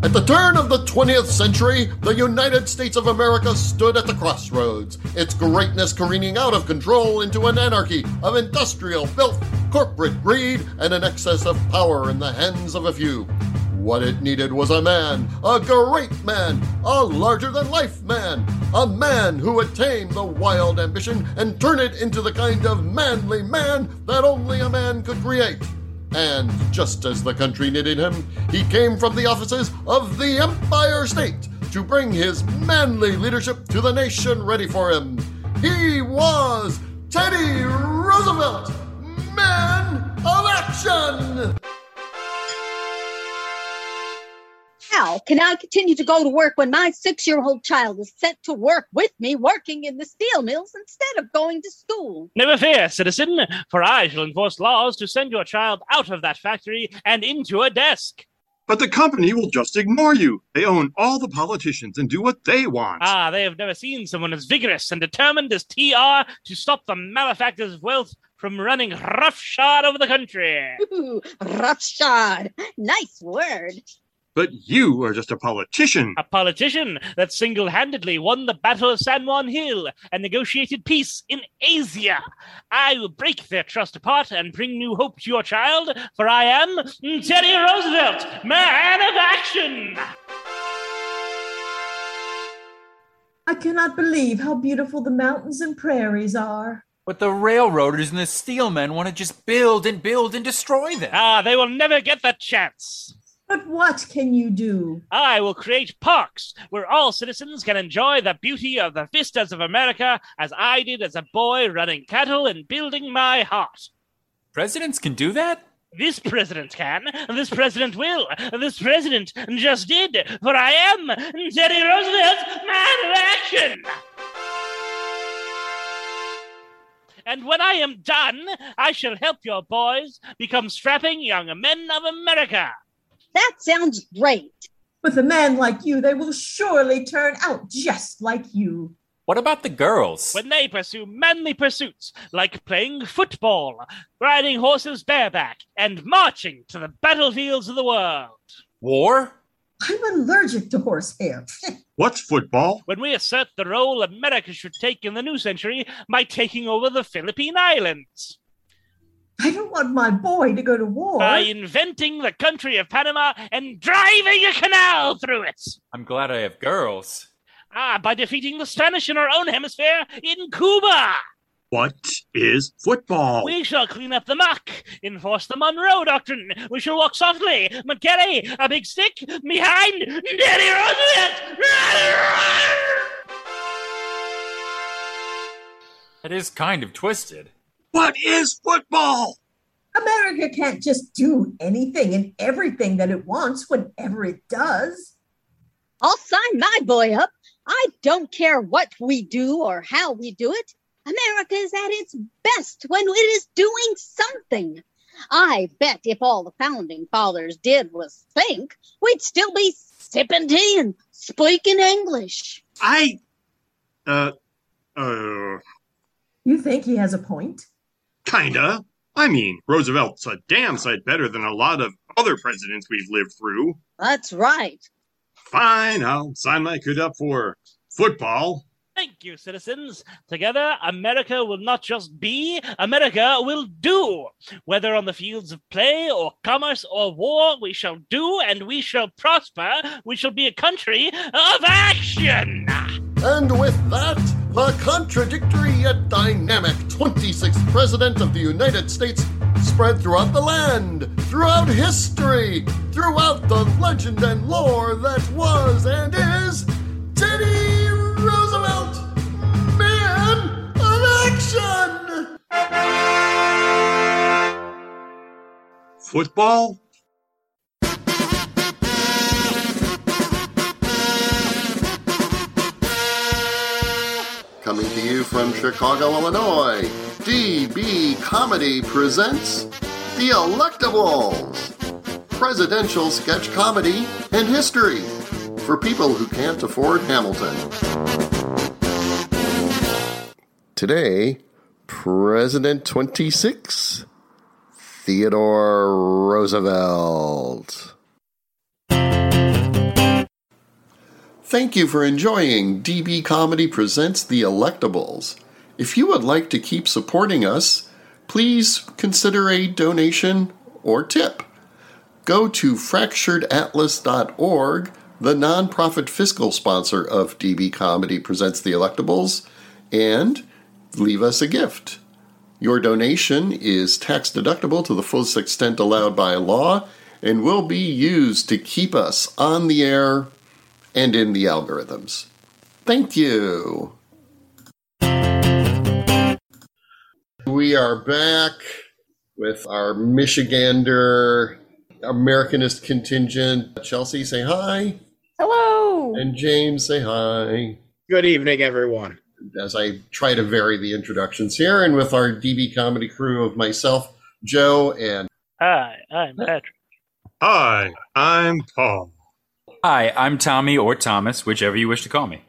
At the turn of the 20th century, the United States of America stood at the crossroads, its greatness careening out of control into an anarchy of industrial filth, corporate greed, and an excess of power in the hands of a few. What it needed was a man, a great man, a larger than life man, a man who would tame the wild ambition and turn it into the kind of manly man that only a man could create. And just as the country needed him, he came from the offices of the Empire State to bring his manly leadership to the nation ready for him. He was Teddy Roosevelt, man of action! How can I continue to go to work when my six year old child is sent to work with me working in the steel mills instead of going to school? Never fear, citizen, for I shall enforce laws to send your child out of that factory and into a desk. But the company will just ignore you. They own all the politicians and do what they want. Ah, they have never seen someone as vigorous and determined as TR to stop the malefactors of wealth from running roughshod over the country. Ooh, roughshod. Nice word. But you are just a politician. A politician that single handedly won the Battle of San Juan Hill and negotiated peace in Asia. I will break their trust apart and bring new hope to your child, for I am Teddy Roosevelt, man of action. I cannot believe how beautiful the mountains and prairies are. But the railroaders and the steelmen want to just build and build and destroy them. Ah, they will never get that chance. But what can you do? I will create parks where all citizens can enjoy the beauty of the vistas of America as I did as a boy running cattle and building my heart. Presidents can do that? This president can, this president will, this president just did, for I am Teddy Roosevelt's man of action. And when I am done, I shall help your boys become strapping young men of America. That sounds great. With a man like you, they will surely turn out just like you. What about the girls? When they pursue manly pursuits like playing football, riding horses bareback, and marching to the battlefields of the world. War? I'm allergic to horsehair. What's football? When we assert the role America should take in the new century by taking over the Philippine Islands. I don't want my boy to go to war. By inventing the country of Panama and driving a canal through it. I'm glad I have girls. Ah, by defeating the Spanish in our own hemisphere in Cuba. What is football? We shall clean up the muck, enforce the Monroe Doctrine. We shall walk softly, but carry a big stick behind Daddy Roosevelt. That is kind of twisted. What is football? America can't just do anything and everything that it wants whenever it does. I'll sign my boy up. I don't care what we do or how we do it. America is at its best when it is doing something. I bet if all the founding fathers did was think, we'd still be sipping tea and speaking English. I. Uh. Uh. You think he has a point? Kinda. I mean, Roosevelt's a damn sight better than a lot of other presidents we've lived through. That's right. Fine, I'll sign my kid up for football. Thank you, citizens. Together, America will not just be, America will do. Whether on the fields of play or commerce or war, we shall do and we shall prosper. We shall be a country of action. And with that, the contradictory yet dynamic 26th President of the United States spread throughout the land, throughout history, throughout the legend and lore that was and is Teddy Roosevelt, man of action! Football? Coming to you from Chicago, Illinois, DB Comedy presents The Electables Presidential Sketch Comedy and History for people who can't afford Hamilton. Today, President 26, Theodore Roosevelt. Thank you for enjoying DB Comedy Presents The Electables. If you would like to keep supporting us, please consider a donation or tip. Go to fracturedatlas.org, the nonprofit fiscal sponsor of DB Comedy Presents The Electables, and leave us a gift. Your donation is tax deductible to the fullest extent allowed by law and will be used to keep us on the air and in the algorithms. Thank you. We are back with our Michigander Americanist contingent. Chelsea, say hi. Hello. And James, say hi. Good evening, everyone. As I try to vary the introductions here, and with our DB comedy crew of myself, Joe, and Hi, I'm Patrick. Hi, I'm Paul. Hi, I'm Tommy or Thomas, whichever you wish to call me.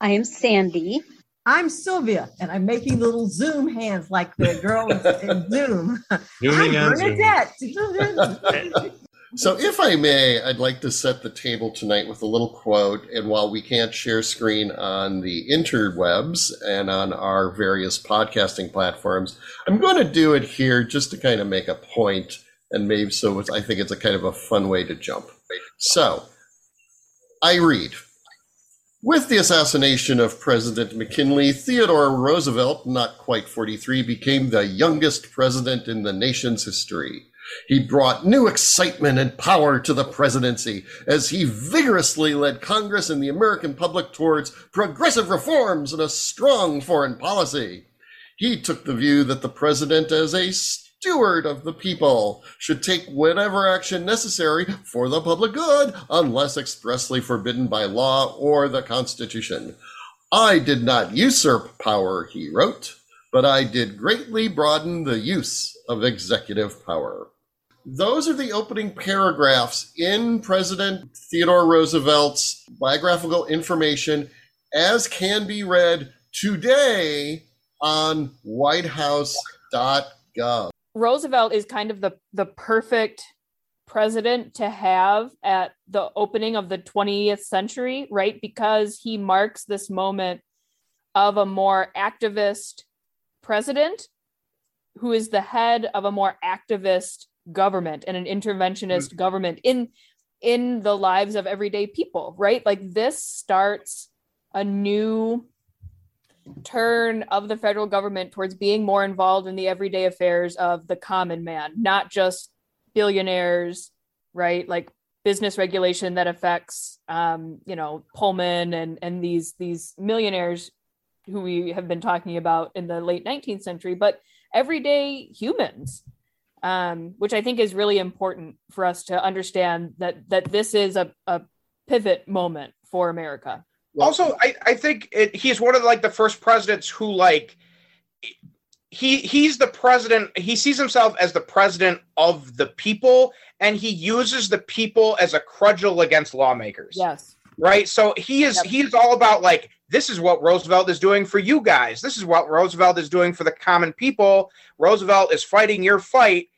I am Sandy. I'm Sylvia, and I'm making little Zoom hands like the girl in Zoom. Zooming I'm. Bernadette. So, if I may, I'd like to set the table tonight with a little quote. And while we can't share screen on the interwebs and on our various podcasting platforms, I'm going to do it here just to kind of make a point, and maybe so it's, I think it's a kind of a fun way to jump. So, I read. With the assassination of President McKinley, Theodore Roosevelt, not quite 43, became the youngest president in the nation's history. He brought new excitement and power to the presidency as he vigorously led Congress and the American public towards progressive reforms and a strong foreign policy. He took the view that the president, as a steward of the people, should take whatever action necessary for the public good, unless expressly forbidden by law or the Constitution. I did not usurp power, he wrote, but I did greatly broaden the use of executive power. Those are the opening paragraphs in President Theodore Roosevelt's biographical information as can be read today on whitehouse.gov. Roosevelt is kind of the the perfect president to have at the opening of the 20th century, right? Because he marks this moment of a more activist president who is the head of a more activist government and an interventionist mm. government in in the lives of everyday people, right? Like this starts a new turn of the federal government towards being more involved in the everyday affairs of the common man, not just billionaires, right? Like business regulation that affects, um, you know, Pullman and and these these millionaires who we have been talking about in the late 19th century, but everyday humans, um, which I think is really important for us to understand that that this is a, a pivot moment for America. Also, I, I think it, he's one of like the first presidents who like he he's the president. He sees himself as the president of the people, and he uses the people as a cudgel against lawmakers. Yes. Right. So he is Yep. he is all about like this is what Roosevelt is doing for you guys. This is what Roosevelt is doing for the common people. Roosevelt is fighting your fight.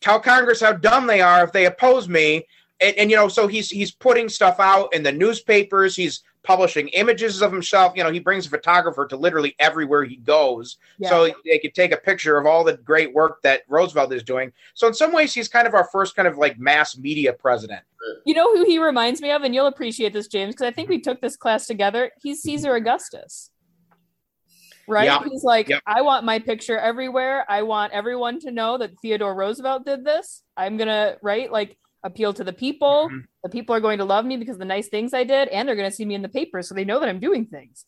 Tell Congress how dumb they are if they oppose me. And, and you know, so he's he's putting stuff out in the newspapers. He's publishing images of himself. You know, he brings a photographer to literally everywhere he goes, Yeah. so they could take a picture of all the great work that Roosevelt is doing. So in some ways, he's kind of our first kind of like mass media president. You know who he reminds me of, and you'll appreciate this, James, because I think we took this class together. He's Caesar Augustus. Right? Yeah. He's like, Yep. I want my picture everywhere. I want everyone to know that Theodore Roosevelt did this. I'm gonna, right? Like appeal to the people. Mhm. The people are going to love me because of the nice things I did, and they're gonna see me in the paper so they know that I'm doing things.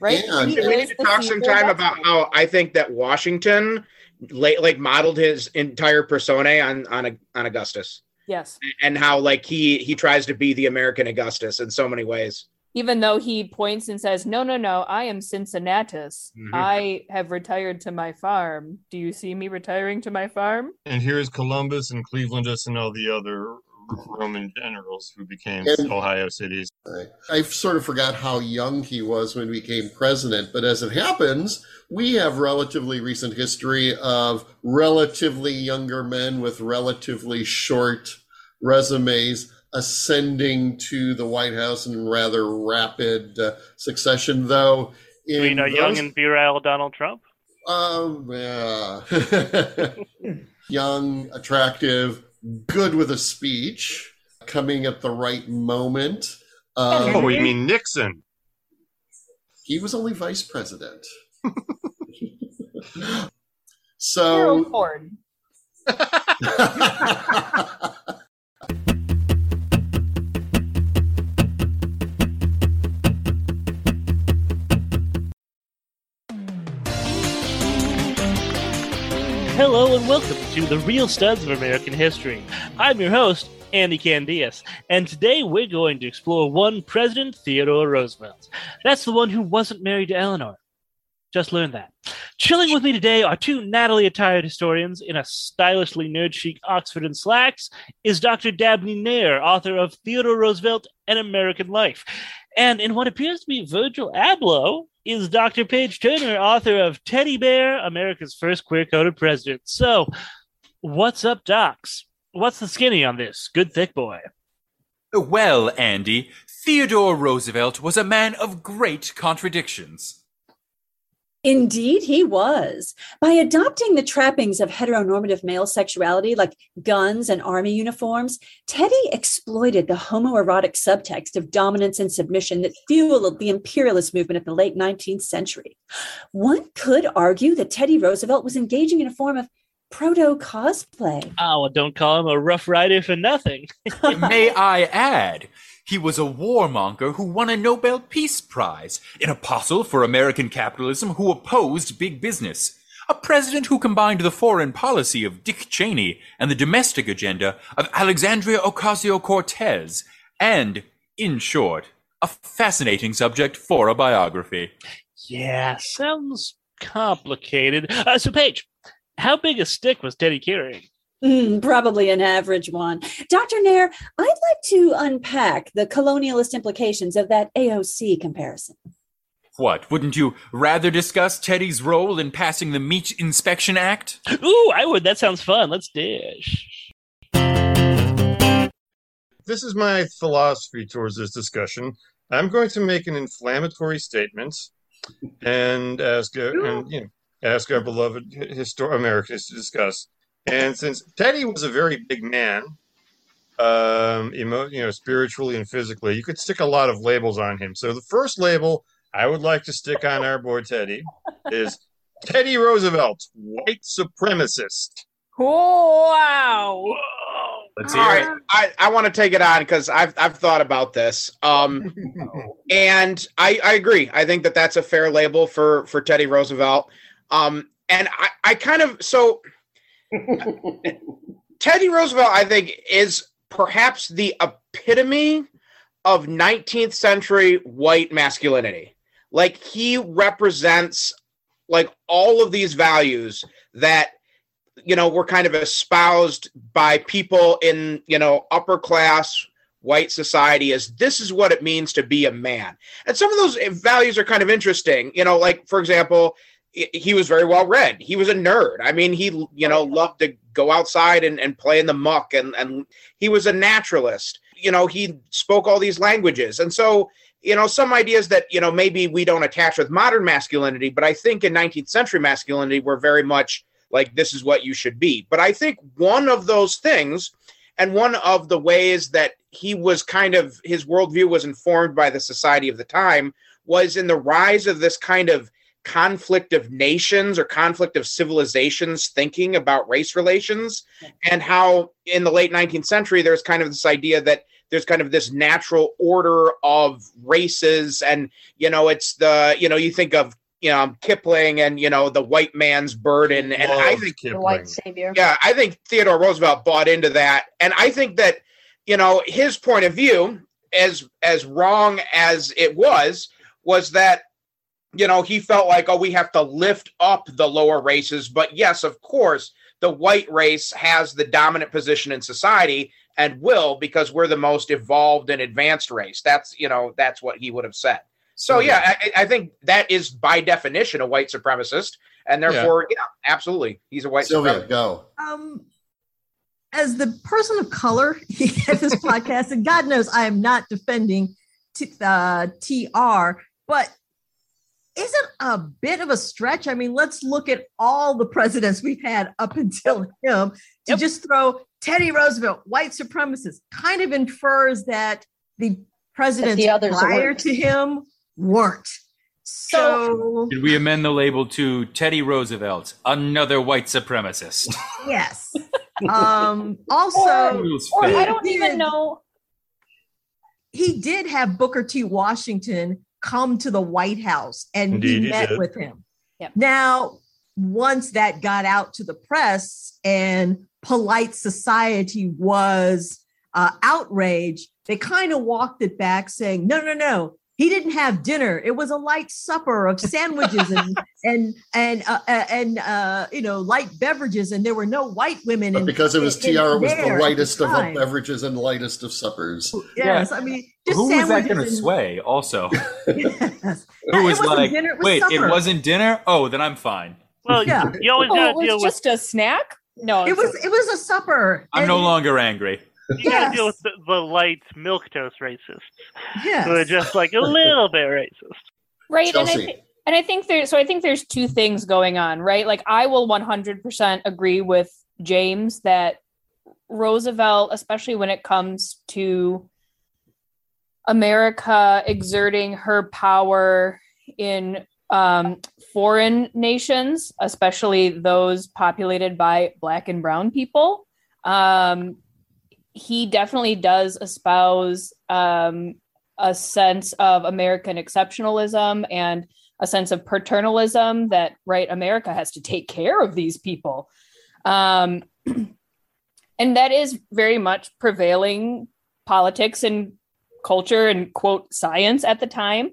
Right? He we need to talk Caesar sometime about how I think that Washington late, like modeled his entire persona on on on Augustus Yes. and how like he he tries to be the American Augustus in so many ways. Even though he points and says, No, no, no, I am Cincinnatus. Mhm. I have retired to my farm. Do you see me retiring to my farm? And here's Columbus and Clevelandus and all the other Roman generals who became And- Ohio cities. I sort of forgot how young he was when he became president, but as it happens, we have relatively recent history of relatively younger men with relatively short resumes ascending to the White House in rather rapid uh, succession, though. You mean a those- young and virile Donald Trump? Um, yeah. Young, attractive, good with a speech, coming at the right moment. Um, Oh, you mean Nixon? he was only vice president. Gerald so, Ford. Hello and welcome to the Real Studs of American History. I'm your host, Andy Candias, and today we're going to explore one President Theodore Roosevelt. That's the one who wasn't married to Eleanor. Just learned that. Chilling with me today are two Natalie attired historians in a stylishly nerd chic Oxford and slacks is Dr. Dabney Nair, author of Theodore Roosevelt and American Life. And in what appears to be Virgil Abloh is Dr. Paige Turner, author of Teddy Bear, America's first queer coded president. So, what's up, docs? What's the skinny on this? Good thick boy. Well, Andy, Theodore Roosevelt was a man of great contradictions. Indeed, he was. By adopting the trappings of heteronormative male sexuality, like guns and army uniforms, Teddy exploited the homoerotic subtext of dominance and submission that fueled the imperialist movement of the late 19th century. One could argue that Teddy Roosevelt was engaging in a form of proto cosplay. Oh, ah, well, don't call him a rough rider for nothing. May I add, he was a warmonger who won a Nobel Peace Prize, an apostle for American capitalism who opposed big business, a president who combined the foreign policy of Dick Cheney and the domestic agenda of Alexandria Ocasio Cortez, and, in short, a fascinating subject for a biography. Yeah, sounds complicated. Uh, so, Paige, how big a stick was Teddy carrying? Mm, probably an average one. Dr. Nair, I'd like to unpack the colonialist implications of that AOC comparison. What, wouldn't you rather discuss Teddy's role in passing the Meat Inspection Act? Ooh, I would. That sounds fun. Let's dish. This is my philosophy towards this discussion. I'm going to make an inflammatory statement and ask, uh, and, you know, ask our beloved histor- Americans to discuss. And since Teddy was a very big man, um, emo- you know, spiritually and physically, you could stick a lot of labels on him. So the first label I would like to stick on our boy Teddy is Teddy Roosevelt, white supremacist. Wow. Let's All right, I, I want to take it on because I've I've thought about this, um, and I, I agree. I think that that's a fair label for for Teddy Roosevelt, um, and I, I kind of so Teddy Roosevelt I think is perhaps the epitome of 19th century white masculinity. Like he represents like all of these values that you know were kind of espoused by people in you know upper class white society as this is what it means to be a man and some of those values are kind of interesting you know like for example he- was very well read. He was a nerd. I mean he you know oh, loved to go outside and, and play in the muck and, and he was a naturalist. You know he spoke all these languages. And so you know some ideas that you know maybe we don't attach with modern masculinity but i think in 19th century masculinity we're very much like this is what you should be. But I think one of those things, and one of the ways that he was kind of his worldview was informed by the society of the time, was in the rise of this kind of conflict of nations or conflict of civilizations thinking about race relations, and how in the late 19th century there's kind of this idea that there's kind of this natural order of races. And you know it's the you know you think of you know Kipling and you know the white man's burden. And I Love think The white savior. yeah I think Theodore Roosevelt bought into that. And I think that you know his point of view as as wrong as it was was that you know he felt like oh we have to lift up the lower races. But yes of course the white race has the dominant position in society and will because we're the most evolved and advanced race. That's you know that's what he would have said. So yeah, I, I think that is by definition a white supremacist, and therefore, yeah, absolutely, he's a white Sylvia, supremacist. go. Um, as the person of color at this podcast, and God knows I am not defending t- uh, TR, but isn't a bit of a stretch. I mean, let's look at all the presidents we've had up until him to Yep. just throw Teddy Roosevelt, white supremacist, kind of infers that the presidents the prior weren't. to him weren't. So, Did we amend the label to Teddy Roosevelt, another white supremacist? yes. Um, also, Feels Or I don't even know. he did have Booker T. Washington come to the White House and Indeed, he he met did. with him. Yep. Now, once that got out to the press and polite society was uh, outraged, they kind of walked it back, saying, "No, no, no." He didn't have dinner. It was a light supper of sandwiches and and and uh, uh, and uh, you know light beverages, and there were no white women. But in- because it was in- TR, it was the lightest of time. beverages and lightest of suppers. Yes, I mean, just Who was that going to and- sway? Also, Yes. who was wasn't like, dinner, it was "Wait, it wasn't dinner? Oh, then I'm fine." Well, Yeah. you always Oh, got it to deal was with just a snack. No, It was it was a supper. I'm no longer angry. You got to deal with the, the light milk toast racists Yes. who are just like a little bit racist. right. And I, Chelsea. thi- and I think there's So I think there's two things going on, right? Like I will 100% agree with James that Roosevelt, especially when it comes to America exerting her power in um, foreign nations, especially those populated by Black and Brown people. Um, he definitely does espouse um, a sense of American exceptionalism and a sense of paternalism that, right, America has to take care of these people. Um, and that is very much prevailing politics and culture and quote science at the time.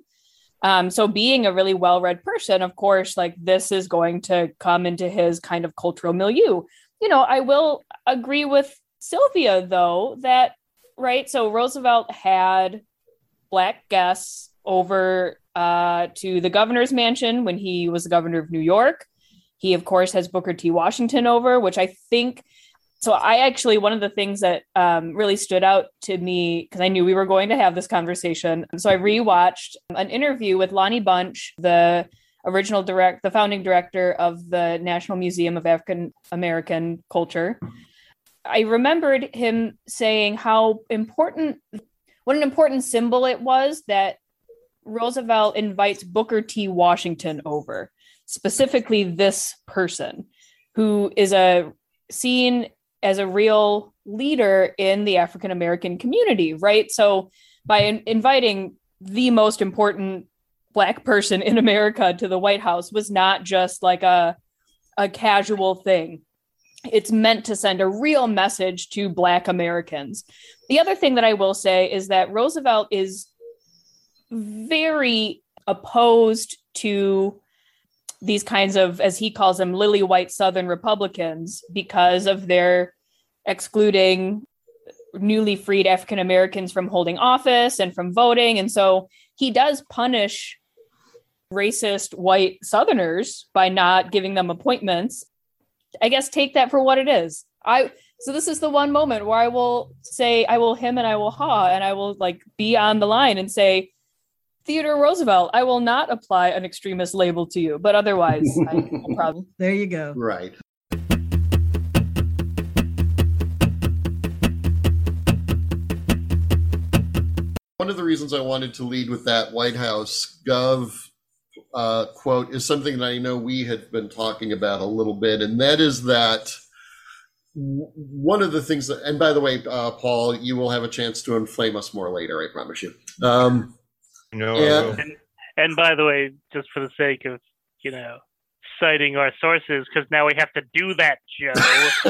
Um, so being a really well-read person, of course, like this is going to come into his kind of cultural milieu. You know, I will agree with Sylvia though that right. So Roosevelt had black guests over uh, to the governor's mansion when he was the governor of New York. He, of course, has Booker T. Washington over, which I think. So I actually one of the things that um, really stood out to me because I knew we were going to have this conversation. So I rewatched an interview with Lonnie Bunch, the original direct, the founding director of the National Museum of African American Culture. I remembered him saying how important, what an important symbol it was that Roosevelt invites Booker T. Washington over, specifically this person who is a seen as a real leader in the African American community, right? So by in- inviting the most important black person in America to the White House was not just like a a casual thing. It's meant to send a real message to black Americans. The other thing that I will say is that Roosevelt is very opposed to these kinds of, as he calls them, lily white Southern Republicans because of their excluding newly freed African Americans from holding office and from voting. And so he does punish racist white Southerners by not giving them appointments. I guess take that for what it is. I so this is the one moment where I will say I will him and I will ha and I will like be on the line and say Theodore Roosevelt, I will not apply an extremist label to you, but otherwise, I have no problem. There you go. Right. One of the reasons I wanted to lead with that White House Gov uh, quote is something that I know we had been talking about a little bit, and that is that one of the things that, and by the way, uh, Paul, you will have a chance to inflame us more later, I promise you. Um, No, Yeah. And, and by the way, just for the sake of, you know, citing our sources, because now we have to do that, Joe.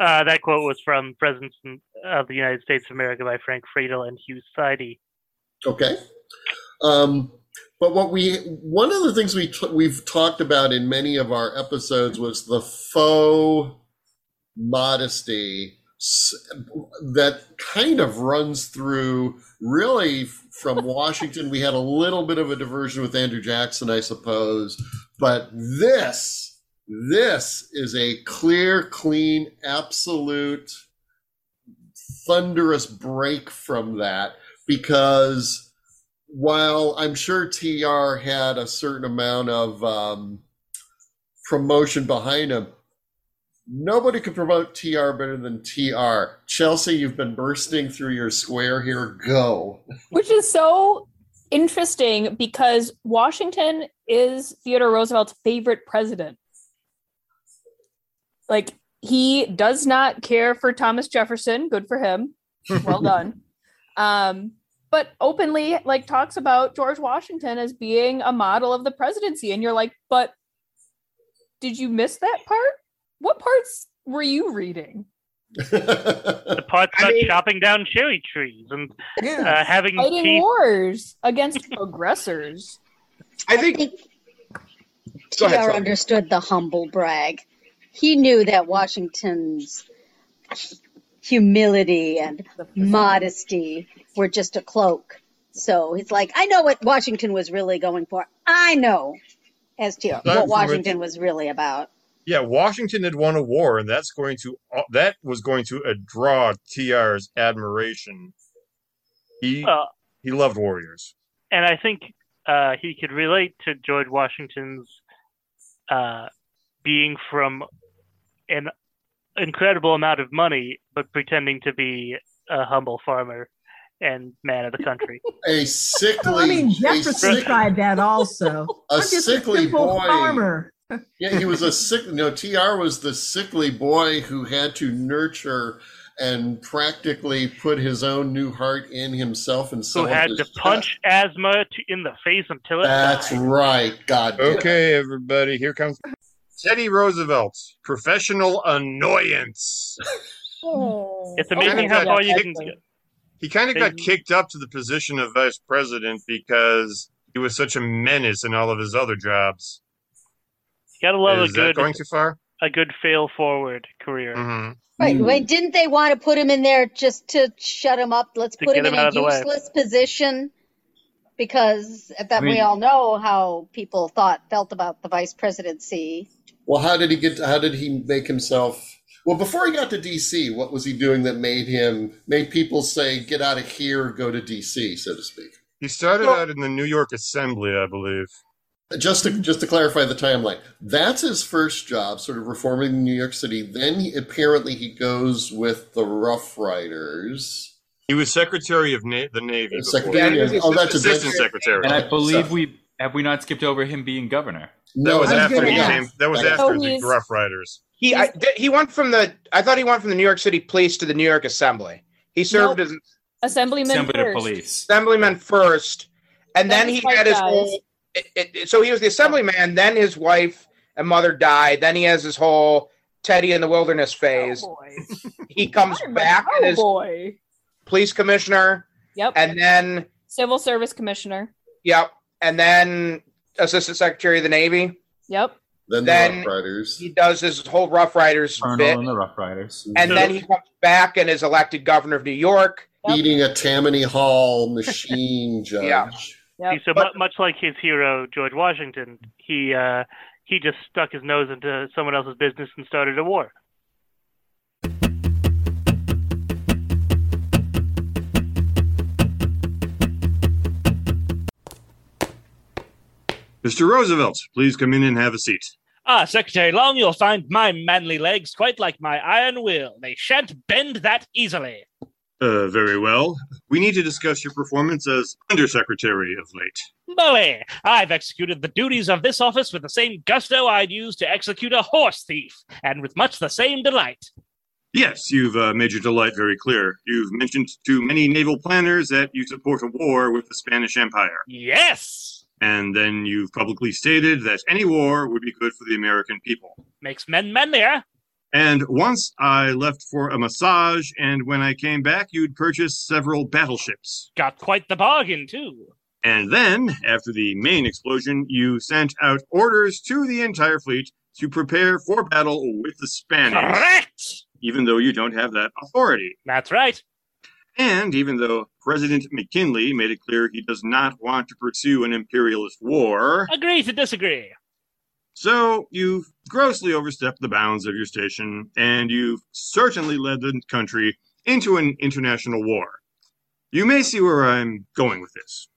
uh, that quote was from Presidents of the United States of America by Frank Freidel and Hugh Sidey. Okay. Um, but what we one of the things we t- we've talked about in many of our episodes was the faux modesty that kind of runs through really from Washington. We had a little bit of a diversion with Andrew Jackson, I suppose, but this This is a clear, clean, absolute, thunderous break from that because while I'm sure TR had a certain amount of um, promotion behind him, nobody could promote TR better than TR. Chelsea, you've been bursting through your square here. Go. Which is so interesting because Washington is Theodore Roosevelt's favorite president. Like he does not care for Thomas Jefferson. Good for him. Well done. Um, but openly like talks about George Washington as being a model of the presidency. And you're like, but did you miss that part? What parts were you reading? The parts I about mean- chopping down cherry trees and Yeah. uh, having Fighting teeth. wars against aggressors. I think. Go ahead. TR Phil. understood the humble brag. He knew that Washington's humility and modesty were just a cloak. So he's like, I know what Washington was really going for. I know, as to Aside what from Washington was really about. Yeah, Washington had won a war, and that's going to that was going to uh, draw TR's admiration. He Uh, he loved warriors. and I think uh, he could relate to George Washington's uh, being from an incredible amount of money, but pretending to be a humble farmer and man of the country. A sickly, I mean, Jefferson sick- tried that also. A I'm just sickly a simple boy. farmer. Yeah, he was a sick. No, Tr was the sickly boy who had to nurture and practically put his own new heart in himself and so someone had to to shut. punch asthma to, in the face until it That's died. right. God. damn. Okay, everybody, here comes Teddy Roosevelt's professional annoyance. It's amazing Oh, how yeah, far you can exactly. get. He kind of got kicked up to the position of vice president because he was such a menace in all of his other jobs. You gotta love a Is that good, going too far? a good fail forward career. hmm Right. Hmm. Wait, didn't they want to put him in there just to shut him up? Let's put him him in a of way. useless position because at that I mean- we all know how people thought felt about the vice presidency. Well, how did he get? How did he make himself? Well, before he got to DC, what was he doing that made him made people say, "Get out of here, go to DC," so to speak? He started Well- out in the New York Assembly, I believe. Just to just to clarify the timeline, that's his first job, sort of reforming New York City. Then he, apparently he goes with the Rough Riders. He was Secretary of Na- the Navy. Secretary. Yeah, of- he was oh, that's Assistant a Secretary. And I believe so- we have we not skipped over him being governor. That No, was was after he ask. came. That was after Oh, the Rough Riders. He I, th- he went from the. I thought he went from the New York City Police to the New York Assembly. He served Nope. as Assemblyman Assembly first. police. assemblyman first, and Then then he had his dies. whole. It, it, it- so he was the assemblyman. Then his wife and mother died. Then he has his whole Teddy in the Wilderness phase. Cowboy. He comes I'm back as cowboy. police commissioner, Yep. and then Civil Service Commissioner. yep, and then assistant secretary of the Navy. Yep. Then, then- the Rough Riders. He does his whole Rough Riders Colonel bit, and the Rough Riders. and then he comes back and is elected governor of New York. Yep. beating a Tammany Hall machine judge. Yeah. Yep. See, so But- much like his hero George Washington, he uh, he just stuck his nose into someone else's business and started a war. Mr. Roosevelt, please come in and have a seat. Ah, Secretary Long, you'll find my manly legs quite like my iron will. They shan't bend that easily. Uh, very well. We need to discuss your performance as Undersecretary of late. Bully! I've executed the duties of this office with the same gusto I'd use to execute a horse thief, and with much the same delight. Yes, you've uh, made your delight very clear. You've mentioned to many naval planners that you support a war with the Spanish Empire. Yes! And then you've publicly stated that any war would be good for the American people. Makes men men there. And once I left for a massage, and when I came back, you'd purchased several battleships. Got quite the bargain, too. And then, after the main explosion, you sent out orders to the entire fleet to prepare for battle with the Spanish, Correct! even though you don't have that authority. That's right. And even though President McKinley made it clear he does not want to pursue an imperialist war, Agree to disagree. So you've grossly overstepped the bounds of your station, and you've certainly led the country into an international war. You may see where I'm going with this.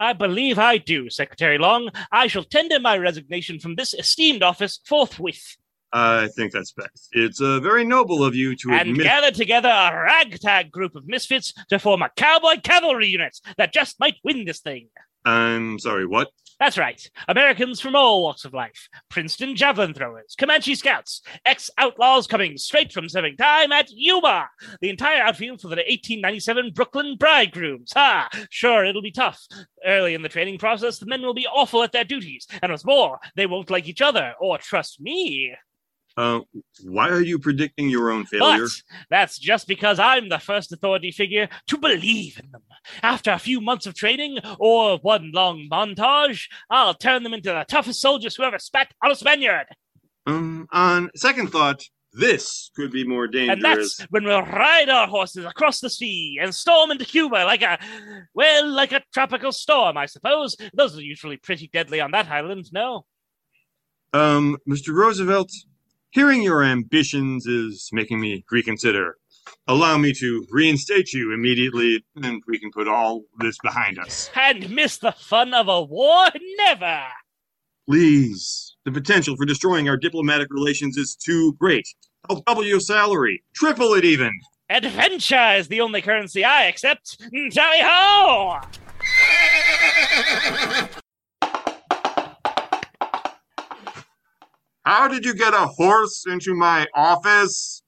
I believe I do, Secretary Long. I shall tender my resignation from this esteemed office forthwith. I think that's best. It's uh, very noble of you to and admit. gather together a ragtag group of misfits to form a cowboy cavalry unit that just might win this thing. I'm sorry, what? That's right. Americans from all walks of life. Princeton javelin throwers, Comanche scouts, ex outlaws coming straight from serving time at Yuma. The entire outfield for the 1897 Brooklyn Bridegrooms. Ha! Sure, it'll be tough. Early in the training process, the men will be awful at their duties. And what's more, they won't like each other or trust me. Uh, why are you predicting your own failure? But that's just because I'm the first authority figure to believe in them. After a few months of training or one long montage, I'll turn them into the toughest soldiers who ever spat on a Spaniard. Um, on second thought, this could be more dangerous. And that's when we'll ride our horses across the sea and storm into Cuba like a, well, like a tropical storm, I suppose. Those are usually pretty deadly on that island, no? Um, Mr. Roosevelt, hearing your ambitions is making me reconsider. Allow me to reinstate you immediately, and we can put all this behind us. And miss the fun of a war? Never! Please. The potential for destroying our diplomatic relations is too great. I'll double your salary, triple it even. Adventure is the only currency I accept. Tally ho! How did you get a horse into my office?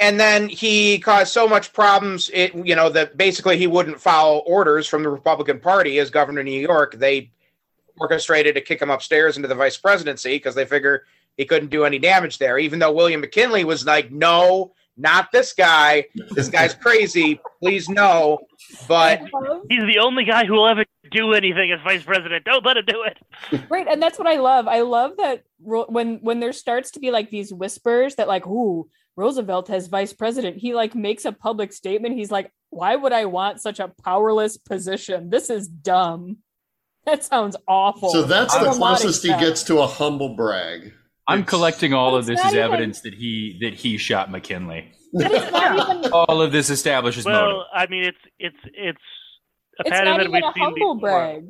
and then he caused so much problems it you know that basically he wouldn't follow orders from the republican party as governor of new york they orchestrated to kick him upstairs into the vice presidency because they figure he couldn't do any damage there even though william mckinley was like no not this guy this guy's crazy please no but He's the only guy who will ever do anything as vice president. Don't let him do it. Right, and that's what I love. I love that when when there starts to be like these whispers that like, ooh, Roosevelt as vice president, he like makes a public statement. He's like, why would I want such a powerless position? This is dumb. That sounds awful. So that's I the will closest he gets to a humble brag. I'm collecting all of this not as even- evidence that he that he shot McKinley. But it's not even All of this establishes motive. Well, I mean, it's it's it's a it's pattern not that we've seen humble before. brag.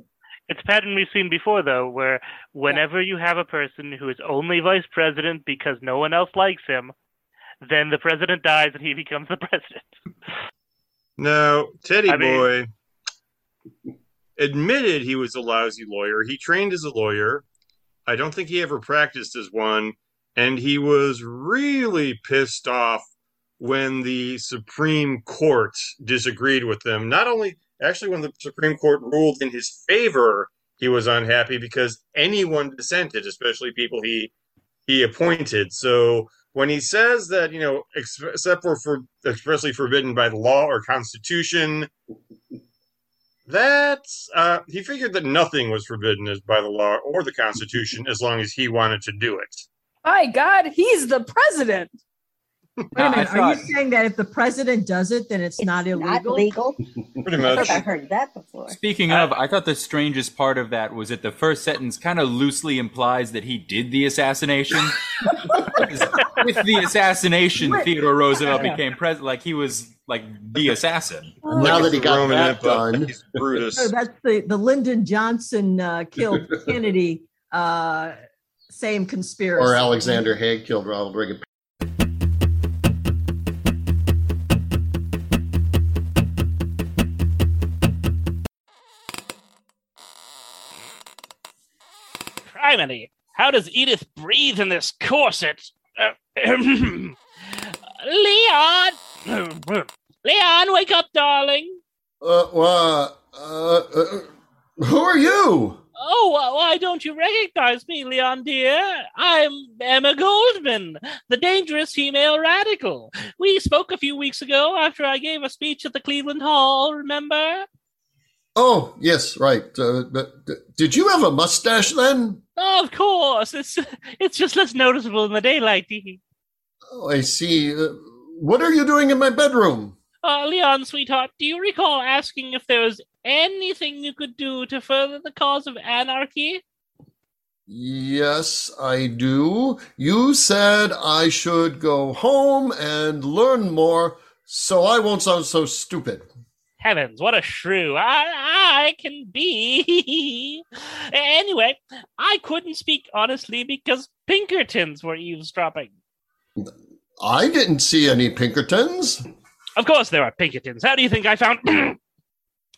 It's a pattern we've seen before, though, where whenever you have a person who is only vice president because no one else likes him, then the president dies and he becomes the president. No, Teddy I mean- Boy admitted he was a lousy lawyer. He trained as a lawyer. I don't think he ever practiced as one. And he was really pissed off when the Supreme Court disagreed with them. Not only, actually, when the Supreme Court ruled in his favor, he was unhappy because anyone dissented, especially people he he appointed. So when he says that, you know, except for, for expressly forbidden by the law or constitution, that's uh, he figured that nothing was forbidden as by the law or the constitution as long as he wanted to do it. My God, he's the president. Wait No, a I minute. Are you saying that if the president does it, then it's, not illegal? Not legal. Pretty I much. I've heard that before. Speaking of, I thought the strangest part of that was that the first sentence kind of loosely implies that he did the assassination. With the assassination, Theodore Roosevelt became president. Like he was like the assassin. Now that he got Roman that Empire, done, he's Brutus. No, that's the the Lyndon Johnson uh, killed Kennedy. Uh, same conspiracy. or Alexander Haig killed Ronald Reagan. Criminy, how does Edith breathe in this corset? Uh, Leon! Leon, wake up, darling. Uh, uh, uh, who are you? Oh, uh, why don't you recognize me, Leon dear? I'm Emma Goldman, the dangerous female radical. We spoke a few weeks ago after I gave a speech at the Cleveland Hall, remember? Oh, yes, right. Uh, but, did you have a mustache then? Of course, it's it's just less noticeable in the daylight. Oh, I see. Uh, what are you doing in my bedroom? Uh, Leon, sweetheart, do you recall asking if there was anything you could do to further the cause of anarchy? Yes, I do. You said I should go home and learn more so I won't sound so stupid. Heavens, what a shrew I, I can be. anyway, I couldn't speak honestly because Pinkertons were eavesdropping. I didn't see any Pinkertons. Of course there are Pinkertons. How do you think I found.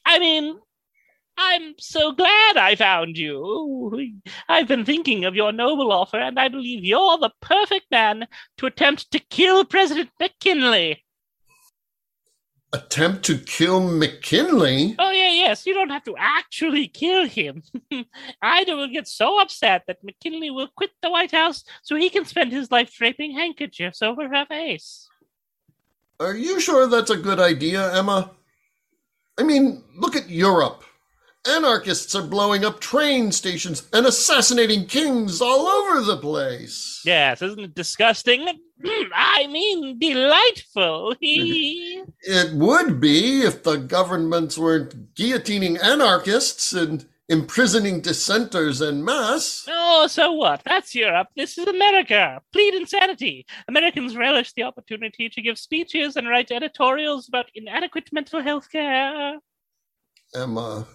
I mean, I'm so glad I found you. I've been thinking of your noble offer, and I believe you're the perfect man to attempt to kill President McKinley. Attempt to kill McKinley? Oh, yeah, yes. You don't have to actually kill him. Ida will get so upset that McKinley will quit the White House so he can spend his life draping handkerchiefs over her face. Are you sure that's a good idea, Emma? I mean, look at Europe. Anarchists are blowing up train stations and assassinating kings all over the place. Yes, isn't it disgusting? Hmm, I mean, delightful. it would be if the governments weren't guillotining anarchists and imprisoning dissenters en masse. Oh, so what? That's Europe. This is America. Plead insanity. Americans relish the opportunity to give speeches and write editorials about inadequate mental health care. Emma,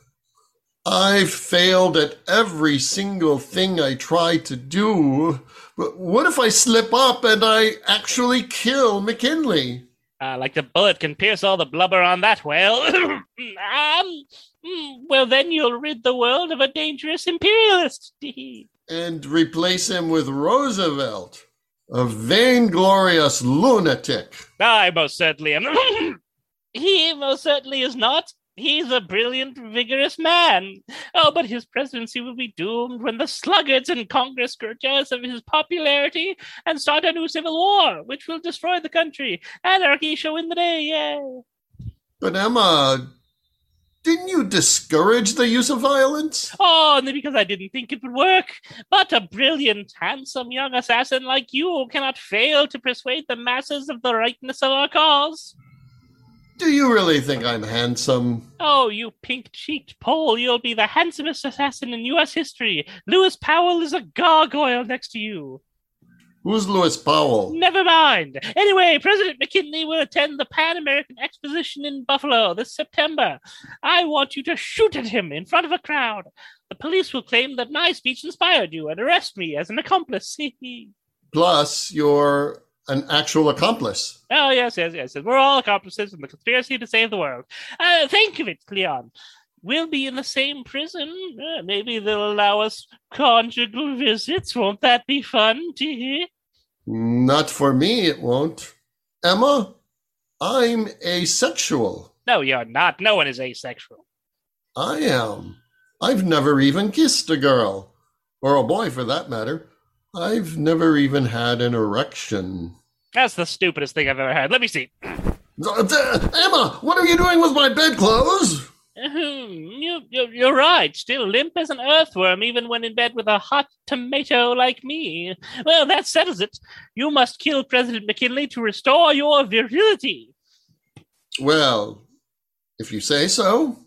I've failed at every single thing I try to do. But what if I slip up and I actually kill McKinley? Uh, like the bullet can pierce all the blubber on that whale. um, hmm, well, then you'll rid the world of a dangerous imperialist. and replace him with Roosevelt, a vainglorious lunatic. I most certainly am. he most certainly is not. He's a brilliant, vigorous man. Oh, but his presidency will be doomed when the sluggards in Congress grow jealous of his popularity and start a new civil war, which will destroy the country. Anarchy shall win the day, yay! But Emma, didn't you discourage the use of violence? Oh, only because I didn't think it would work. But a brilliant, handsome young assassin like you cannot fail to persuade the masses of the rightness of our cause. Do you really think I'm handsome? Oh, you pink cheeked Pole, you'll be the handsomest assassin in U.S. history. Lewis Powell is a gargoyle next to you. Who's Lewis Powell? Never mind. Anyway, President McKinley will attend the Pan American Exposition in Buffalo this September. I want you to shoot at him in front of a crowd. The police will claim that my speech inspired you and arrest me as an accomplice. Plus, you're an actual accomplice. Oh, yes, yes, yes. We're all accomplices in the conspiracy to save the world. Uh, think of it, Leon. We'll be in the same prison. Uh, maybe they'll allow us conjugal visits. Won't that be fun? Not for me, it won't. Emma, I'm asexual. No, you're not. No one is asexual. I am. I've never even kissed a girl, or a boy for that matter. I've never even had an erection. That's the stupidest thing I've ever had. Let me see. Uh, uh, Emma, what are you doing with my bedclothes? Hmm, you, you, are right. Still limp as an earthworm, even when in bed with a hot tomato like me. Well, that settles it. You must kill President McKinley to restore your virility. Well, if you say so.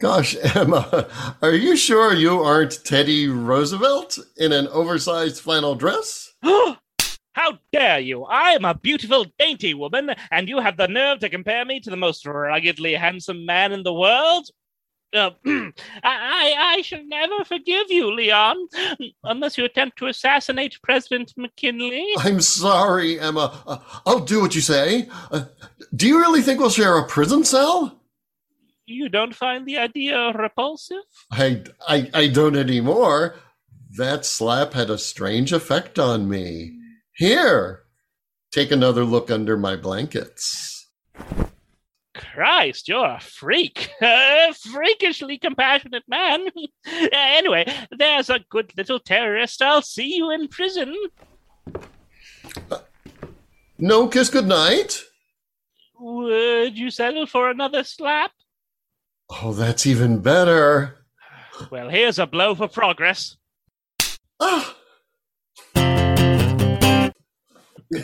Gosh, Emma, are you sure you aren't Teddy Roosevelt in an oversized flannel dress? How dare you? I am a beautiful, dainty woman, and you have the nerve to compare me to the most ruggedly handsome man in the world? Uh, I, I shall never forgive you, Leon, unless you attempt to assassinate President McKinley. I'm sorry, Emma. Uh, I'll do what you say. Uh, do you really think we'll share a prison cell? You don't find the idea repulsive? I, I, I don't anymore. That slap had a strange effect on me. Here, take another look under my blankets. Christ, you're a freak. A freakishly compassionate man. anyway, there's a good little terrorist. I'll see you in prison. Uh, no kiss goodnight? Would you settle for another slap? Oh, that's even better. Well, here's a blow for progress. Ah!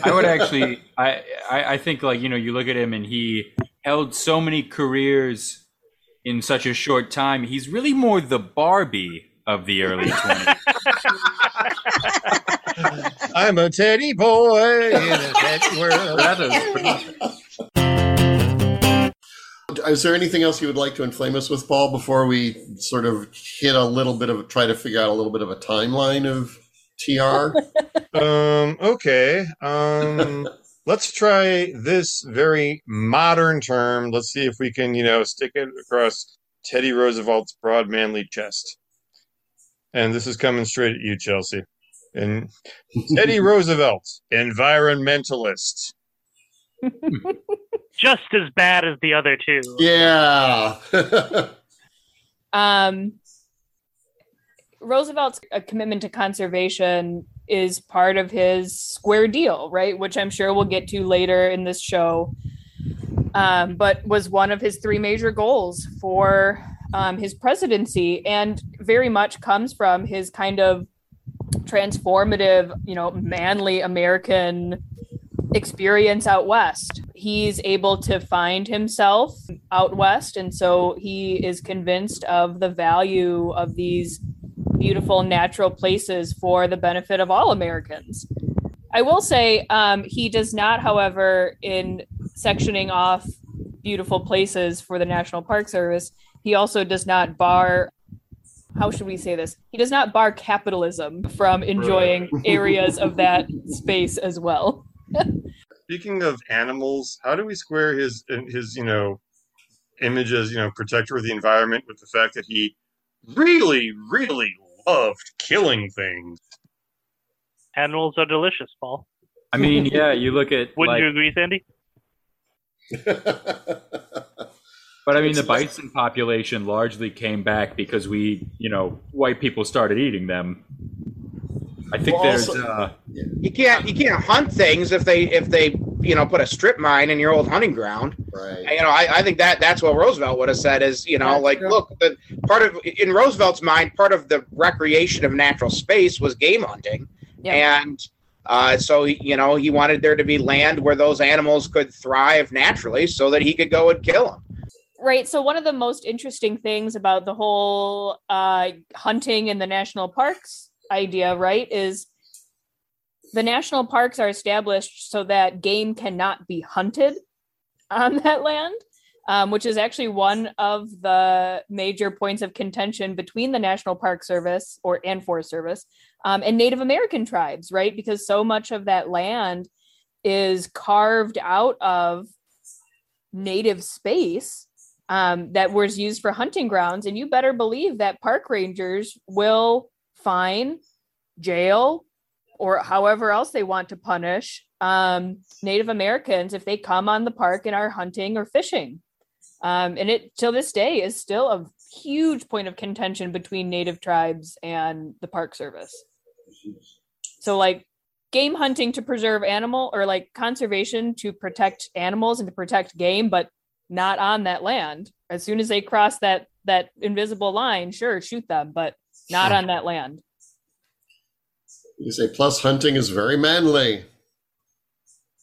I would actually, I, I, I think like you know, you look at him and he held so many careers in such a short time. He's really more the Barbie of the early 20s. I'm a teddy boy in a teddy world. that is pretty- Is there anything else you would like to inflame us with, Paul, before we sort of hit a little bit of try to figure out a little bit of a timeline of TR? Um, okay. Um, let's try this very modern term. Let's see if we can, you know, stick it across Teddy Roosevelt's broad, manly chest. And this is coming straight at you, Chelsea. And Teddy Roosevelt, environmentalist. Just as bad as the other two. yeah. Um, Roosevelt's commitment to conservation is part of his square deal, right? Which I'm sure we'll get to later in this show. Um, but was one of his three major goals for um, his presidency, and very much comes from his kind of transformative, you know, manly American experience out west. He's able to find himself out west, and so he is convinced of the value of these beautiful natural places for the benefit of all Americans. I will say um, he does not, however, in sectioning off beautiful places for the National Park Service, he also does not bar. How should we say this? He does not bar capitalism from enjoying areas of that space as well. Speaking of animals, how do we square his his you know image as you know protector of the environment with the fact that he really really loved killing things? Animals are delicious, Paul. I mean, yeah, you look at Wouldn't like, you agree, Sandy? but I mean, the bison population largely came back because we, you know, white people started eating them. I think Well, there's, also- uh, You can't you can't hunt things if they if they you know put a strip mine in your old hunting ground. right. You know, I, I think that that's what Roosevelt would have said is, you know, That's like, true. look, the part of in Roosevelt's mind, part of the recreation of natural space was game hunting, Yeah. and uh, so you know he wanted there to be land where those animals could thrive naturally, so that he could go and kill them. Right. So one of the most interesting things about the whole uh, hunting in the national parks idea, right, is the national parks are established so that game cannot be hunted on that land, um, which is actually one of the major points of contention between the National Park Service or and Forest Service um, and Native American tribes, right? Because so much of that land is carved out of native space um, that was used for hunting grounds. And you better believe that park rangers will fine, jail, or however else they want to punish um, Native Americans if they come on the park and are hunting or fishing. Um, and it till this day is still a huge point of contention between Native tribes and the Park Service. So, like game hunting to preserve animal or like conservation to protect animals and to protect game, but not on that land. As soon as they cross that that invisible line, sure, shoot them, but not on that land. You say, plus hunting is very manly.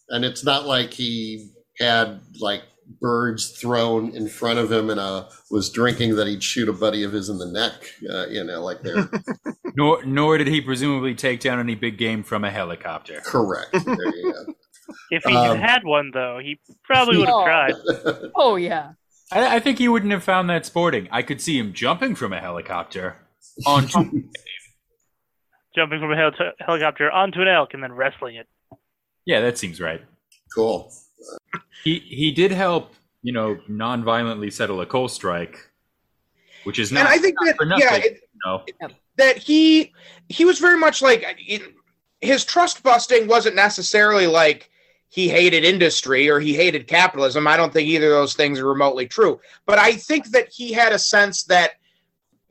And it's not like he had like birds thrown in front of him and uh, was drinking that he'd shoot a buddy of his in the neck. Uh, you know, like they're nor, nor did he presumably take down any big game from a helicopter. correct. There you If he Um, had one, though, he probably would have Oh. tried. Oh yeah. I, I think he wouldn't have found that sporting. I could see him jumping from a helicopter onto. Jumping from a hel- helicopter onto an elk and then wrestling it. yeah, that seems right. cool. He he did help, you know, non-violently settle a coal strike, which is not. and I think that for nothing, yeah, it, you know. that he he was very much like in, his trust busting wasn't necessarily like he hated industry or he hated capitalism. I don't think either of those things are remotely true. But I think that he had a sense that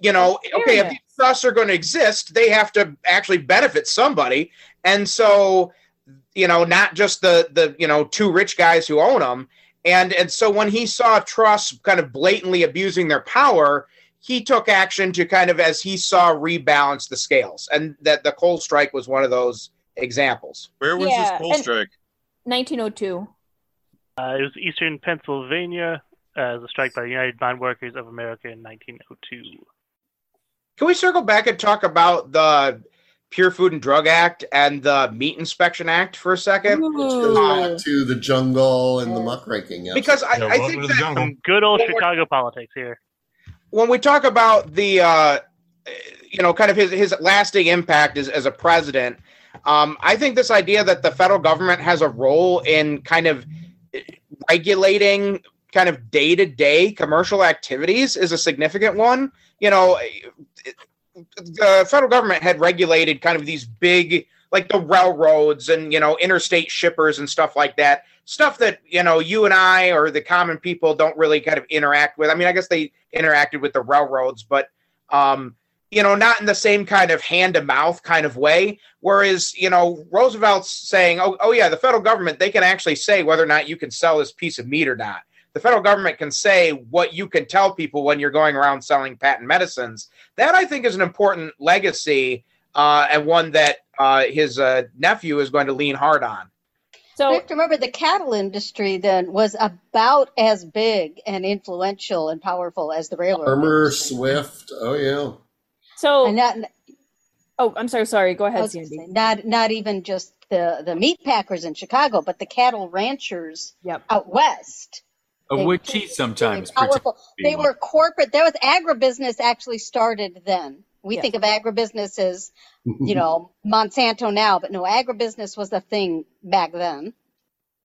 you know, okay, if these trusts are going to exist, they have to actually benefit somebody, and so you know, not just the the you know two rich guys who own them. And and so when he saw trusts kind of blatantly abusing their power, he took action to kind of, as he saw, rebalance the scales, and that the coal strike was one of those examples. Where was Yeah, this coal strike? 1902. Uh, it was Eastern Pennsylvania, uh, a strike by the United Mine Workers of America in 1902. Can we circle back and talk about the Pure Food and Drug Act and the Meat Inspection Act for a second? Back to the jungle and the muckraking. yes. Because I, Yeah, I think that um, Good old Chicago politics here. when we talk about the uh, you know kind of his his lasting impact as, as a president um, i think this idea that the federal government has a role in kind of regulating kind of day-to-day commercial activities is a significant one you know the federal government had regulated kind of these big like the railroads and you know interstate shippers and stuff like that. Stuff that you know you and i or the common people don't really kind of interact with. I mean i guess they interacted with the railroads but um you know not in the same kind of hand to mouth kind of way. Whereas you know roosevelt's saying oh, oh yeah the federal government they can actually say whether or not you can sell this piece of meat or not. The federal government can say what you can tell people when you're going around selling patent medicines that i think is an important legacy uh, and one that uh, his uh, nephew is going to lean hard on We So have to remember the cattle industry then was about as big and influential and powerful as the railroad. Armour. Swift. Oh yeah. so And not, oh, I'm sorry, sorry. Go ahead, Sandy. say, not not even just the the meat packers in Chicago, but the cattle ranchers Yep. out west. Of They- which he Really sometimes powerful. pretends to be They were corporate. That was agribusiness actually started then. We Yeah. think of agribusiness as you know Monsanto now, but no, agribusiness was the thing back then.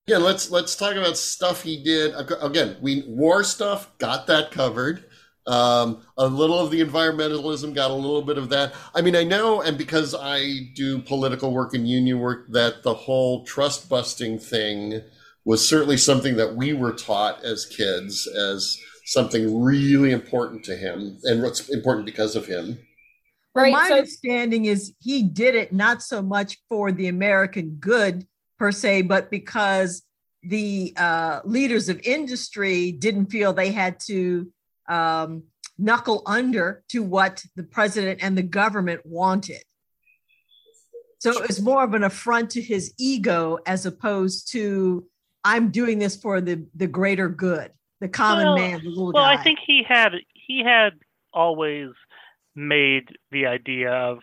Yeah, let's let's talk about stuff he did. Again, we war stuff got that covered. Um, a little of the environmentalism got a little bit of that. I mean, I know, and because I do political work and union work, that the whole trust busting thing was certainly something that we were taught as kids as something really important to him, and what's important because of him. Well, my so- understanding is he did it not so much for the American good per se, but because the uh, leaders of industry didn't feel they had to um, knuckle under to what the president and the government wanted. So it was more of an affront to his ego as opposed to I'm doing this for the the greater good, the common Well- man, the little Well, guy. I think he had he had always made the idea of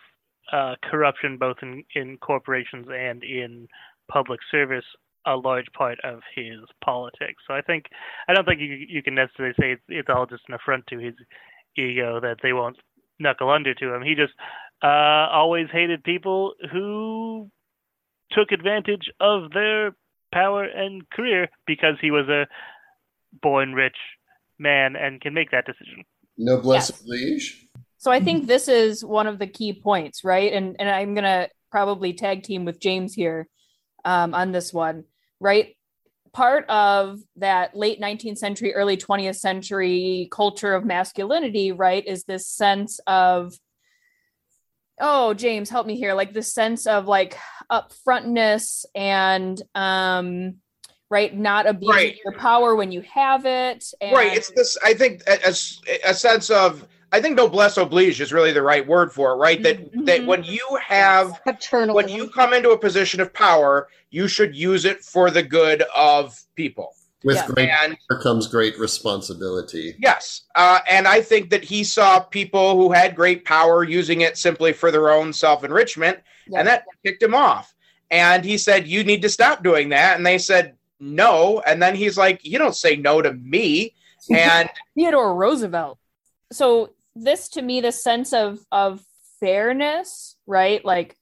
uh, corruption both in, in corporations and in public service a large part of his politics. So I think I don't think you you can necessarily say it's, it's all just an affront to his ego that they won't knuckle under to him. He just uh, always hated people who took advantage of their power and career because he was a born rich man and can make that decision. Noblesse Yes. oblige. So I think this is one of the key points, right? And and I'm gonna probably tag team with James here um, on this one, right? Part of that late 19th century, early 20th century culture of masculinity, right, is this sense of, oh, James, help me here, like the sense of like upfrontness and um, right, not abusing Right. your power when you have it. And, right it's this i think a, a- a sense of i think noblesse oblige is really the right word for it right that that Mhm. when you have Paternal. when you come into a position of power you should use it for the good of people With Yeah. great and power comes great responsibility. yes uh, and i think that he saw people who had great power using it simply for their own self-enrichment Yeah. and that kicked him off and he said you need to stop doing that and they said no and then he's like you don't say no to me and Theodore Roosevelt. So this to me, the sense of of fairness, right? Like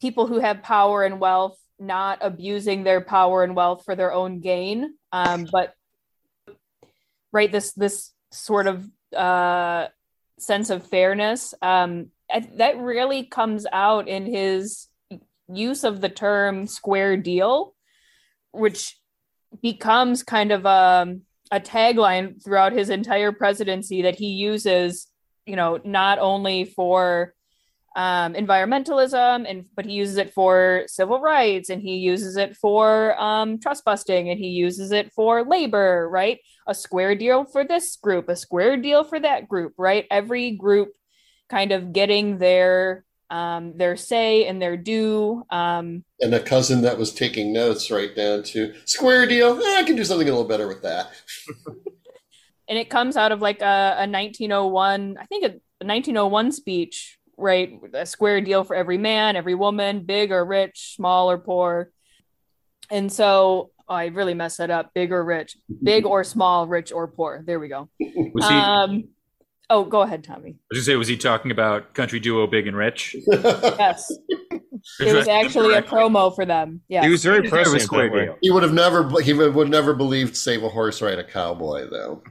people who have power and wealth not abusing their power and wealth for their own gain, um, but right this this sort of uh, sense of fairness um, that really comes out in his use of the term square deal, which becomes kind of um, a tagline throughout his entire presidency that he uses, you know, not only for um, environmentalism and but he uses it for civil rights and he uses it for um, trust busting and he uses it for labor, right? A square deal for this group, a square deal for that group, right? Every group kind of getting their um, their say and their due. Um, And a cousin that was taking notes right down to square deal. Eh, I can do something a little better with that. and it comes out of like a, a 1901 i think a, a 1901 speech right a square deal for every man every woman big or rich small or poor and so oh, i really messed that up big or rich big or small rich or poor there we go Was he? um oh go ahead tommy I was gonna say, was he talking about country duo Big and Rich? yes it was actually a promo for them yeah He was very It was prescient square that way. deal. he would have never. He would would never believed save a horse ride a cowboy though.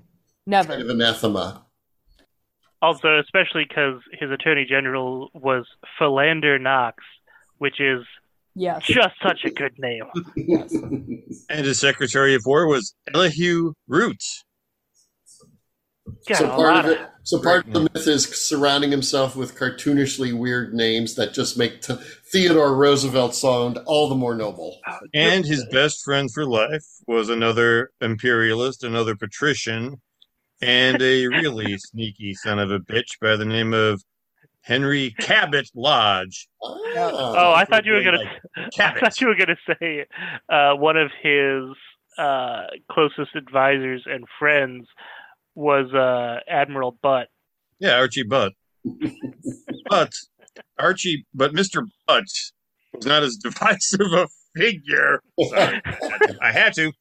Kind of never anathema. Also, especially because his attorney general was Philander Knox, which is yes just such a good name. And his Secretary of War was Elihu Root. Got so part of of it, so part of the myth is surrounding himself with cartoonishly weird names that just make t- Theodore Roosevelt sound all the more noble. Oh, and his best friend for life was another imperialist, another patrician, and a really sneaky son of a bitch by the name of Henry Cabot Lodge. Oh, I thought you were gonna. I thought you were gonna say uh, one of his uh, closest advisors and friends was uh, Admiral Butt. Yeah, Archie Butt. but Archie, but Mr. Butt was not as divisive a figure. Sorry, I had to.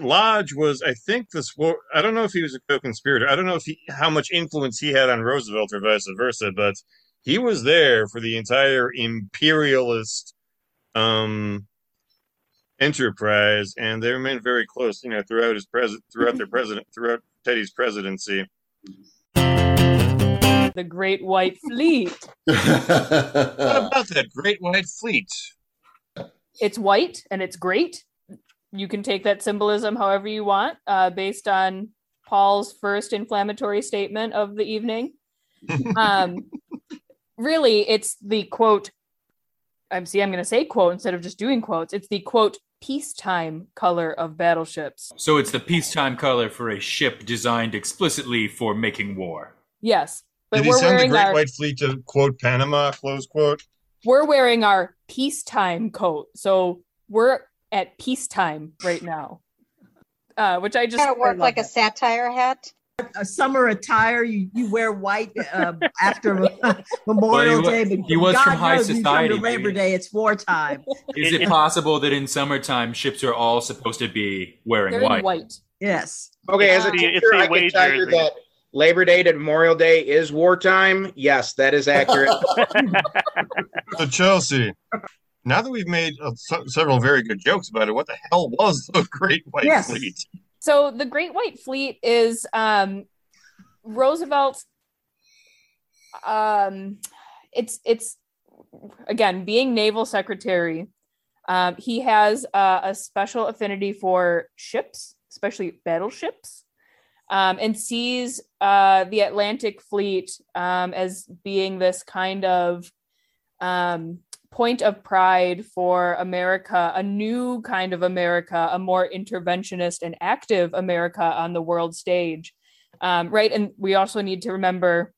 Lodge was, I think, this. swor- I don't know if he was a co-conspirator. I don't know if he, how much influence he had on Roosevelt or vice versa, but he was there for the entire imperialist um, enterprise, and they remained very close. You know, throughout his president, throughout their president, throughout Teddy's presidency. the great white fleet What about that Great White Fleet? it's white and it's great. You can take that symbolism however you want, uh, based on Paul's first inflammatory statement of the evening. Um, really, it's the quote. I'm see. I'm going to say quote instead of just doing quotes. It's the quote peacetime color of battleships. So it's the peacetime color for a ship designed explicitly for making war. Yes, but Did he we're send the Great our White Fleet to quote Panama? Close quote. we're wearing our peacetime coat, so we're at peacetime right now. Uh, which I just Kind of work love like a satire hat. A summer attire, you, you wear white uh, after Memorial Well, Day. he but he was God from high knows you come to society, Labor maybe. Day, it's wartime. Is It- it possible that in summertime ships are all supposed to be wearing white? white. Yes. Okay, as a It's the- it's teacher, I can tell you that Labor Day to Memorial Day is wartime. Yes, that is accurate. So Chelsea, now that we've made uh, se- several very good jokes about it, what the hell was the Great White Yes. Fleet? So the Great White Fleet is um, Roosevelt's. Um, it's it's again being naval secretary. Um, he has uh, a special affinity for ships, especially battleships, um, and sees uh, the Atlantic Fleet um, as being this kind of um, point of pride for America, a new kind of America, a more interventionist and active America on the world stage. Um, right. And we also need to remember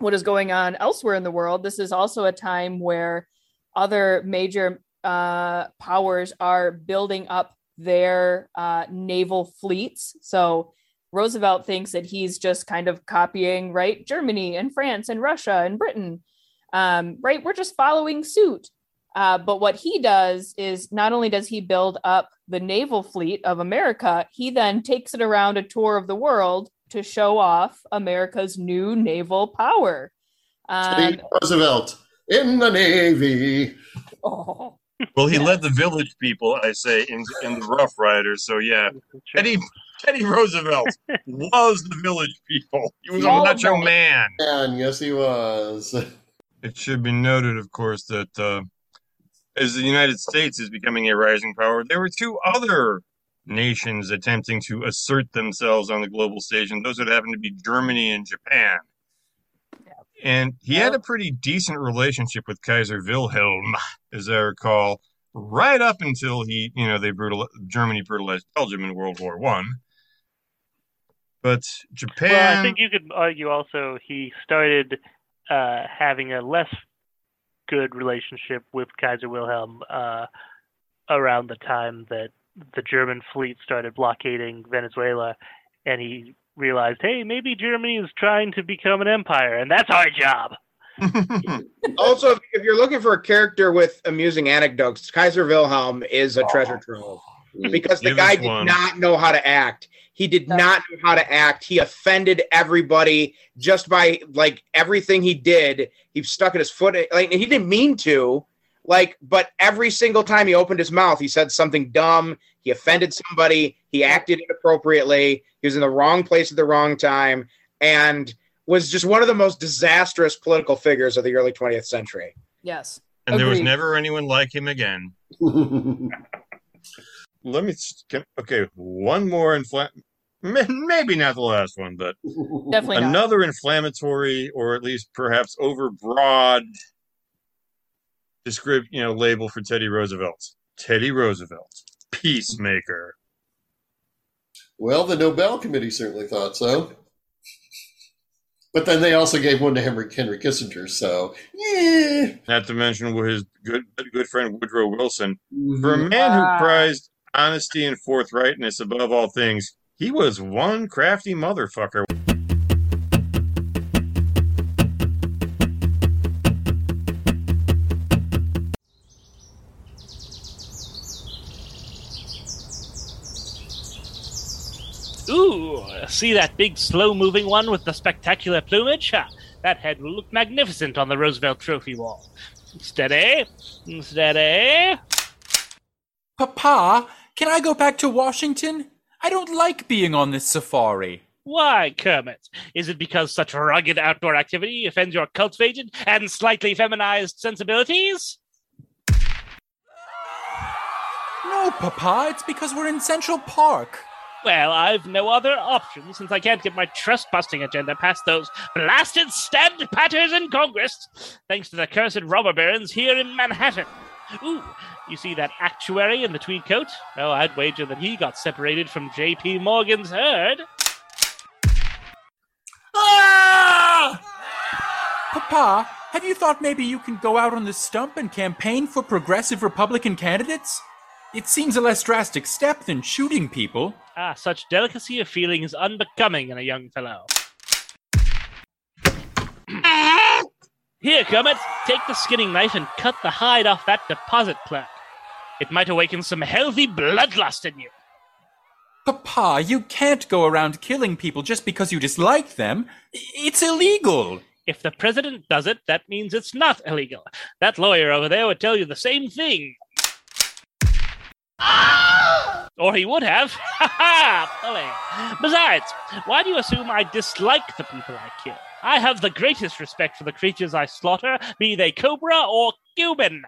what is going on elsewhere in the world. This is also a time where other major uh, powers are building up their uh, naval fleets. So Roosevelt thinks that he's just kind of copying, right? Germany and France and Russia and Britain um, right? We're just following suit. Uh, but what he does is not only does he build up the naval fleet of America, he then takes it around a tour of the world to show off America's new naval power. Um, Teddy Roosevelt in the Navy. oh, Well, he Yeah. led the village people, I say, in, in the Rough Riders. So yeah, Teddy Teddy Roosevelt was the village people. He was a All of macho them. man. Yes, he was. It should be noted, of course, that uh, as the United States is becoming a rising power, there were two other nations attempting to assert themselves on the global stage, and those would happen to be Germany and Japan. And he had a pretty decent relationship with Kaiser Wilhelm, as I recall, right up until he, you know, they brutal Germany brutalized Belgium in World War One. But Japan, Well, I think you could argue also he started uh, having a less good relationship with Kaiser Wilhelm uh, around the time that the German fleet started blockading Venezuela, and he realized, hey, maybe Germany is trying to become an empire, and that's our job. also, if, if you're looking for a character with amusing anecdotes, Kaiser Wilhelm is a treasure trove Mm-hmm. because the Give guy did one. not know how to act. He did not know how to act. He offended everybody just by like everything he did. He stuck at his foot. Like he didn't mean to. Like, but every single time he opened his mouth, he said something dumb. He offended somebody. He acted inappropriately. He was in the wrong place at the wrong time, and was just one of the most disastrous political figures of the early 20th century. Yes. And there was never anyone like him again. Let me. Can, okay, one more infl. Maybe not the last one, but Definitely not. another inflammatory or at least perhaps overbroad descript, you know, label for Teddy Roosevelt. Teddy Roosevelt, peacemaker. Well, the Nobel Committee certainly thought so. But then they also gave one to Henry, Henry Kissinger, so yeah. Not to mention his good good friend Woodrow Wilson. For a Mhm. man Ah. who prized honesty and forthrightness above all things, he was one crafty motherfucker. Ooh, see that big slow moving one with the spectacular plumage? Ha, that head will look magnificent on the Roosevelt Trophy wall. Steady, steady. Papa, can I go back to Washington? I don't like being on this safari. Why, Kermit? Is it because such rugged outdoor activity offends your cultivated and slightly feminized sensibilities? No, Papa, it's because we're in Central Park. Well, I've no other option since I can't get my trust busting agenda past those blasted stand patters in Congress, thanks to the cursed robber barons here in Manhattan. Ooh, you see that actuary in the tweed coat? Oh, I'd wager that he got separated from J.P. Morgan's herd. Ah! Papa, have you thought maybe you can go out on the stump and campaign for progressive Republican candidates? It seems a less drastic step than shooting people. Ah, such delicacy of feeling is unbecoming in a young fellow. Here, Kermit, take the skinning knife and cut the hide off that deposit clerk. It might awaken some healthy bloodlust in you. Papa, you can't go around killing people just because you dislike them. It's illegal. If the president does it, that means it's not illegal. That lawyer over there would tell you the same thing. Or he would have. Ha ha! Besides, why do you assume I dislike the people I kill? I have the greatest respect for the creatures I slaughter, be they cobra or Cuban.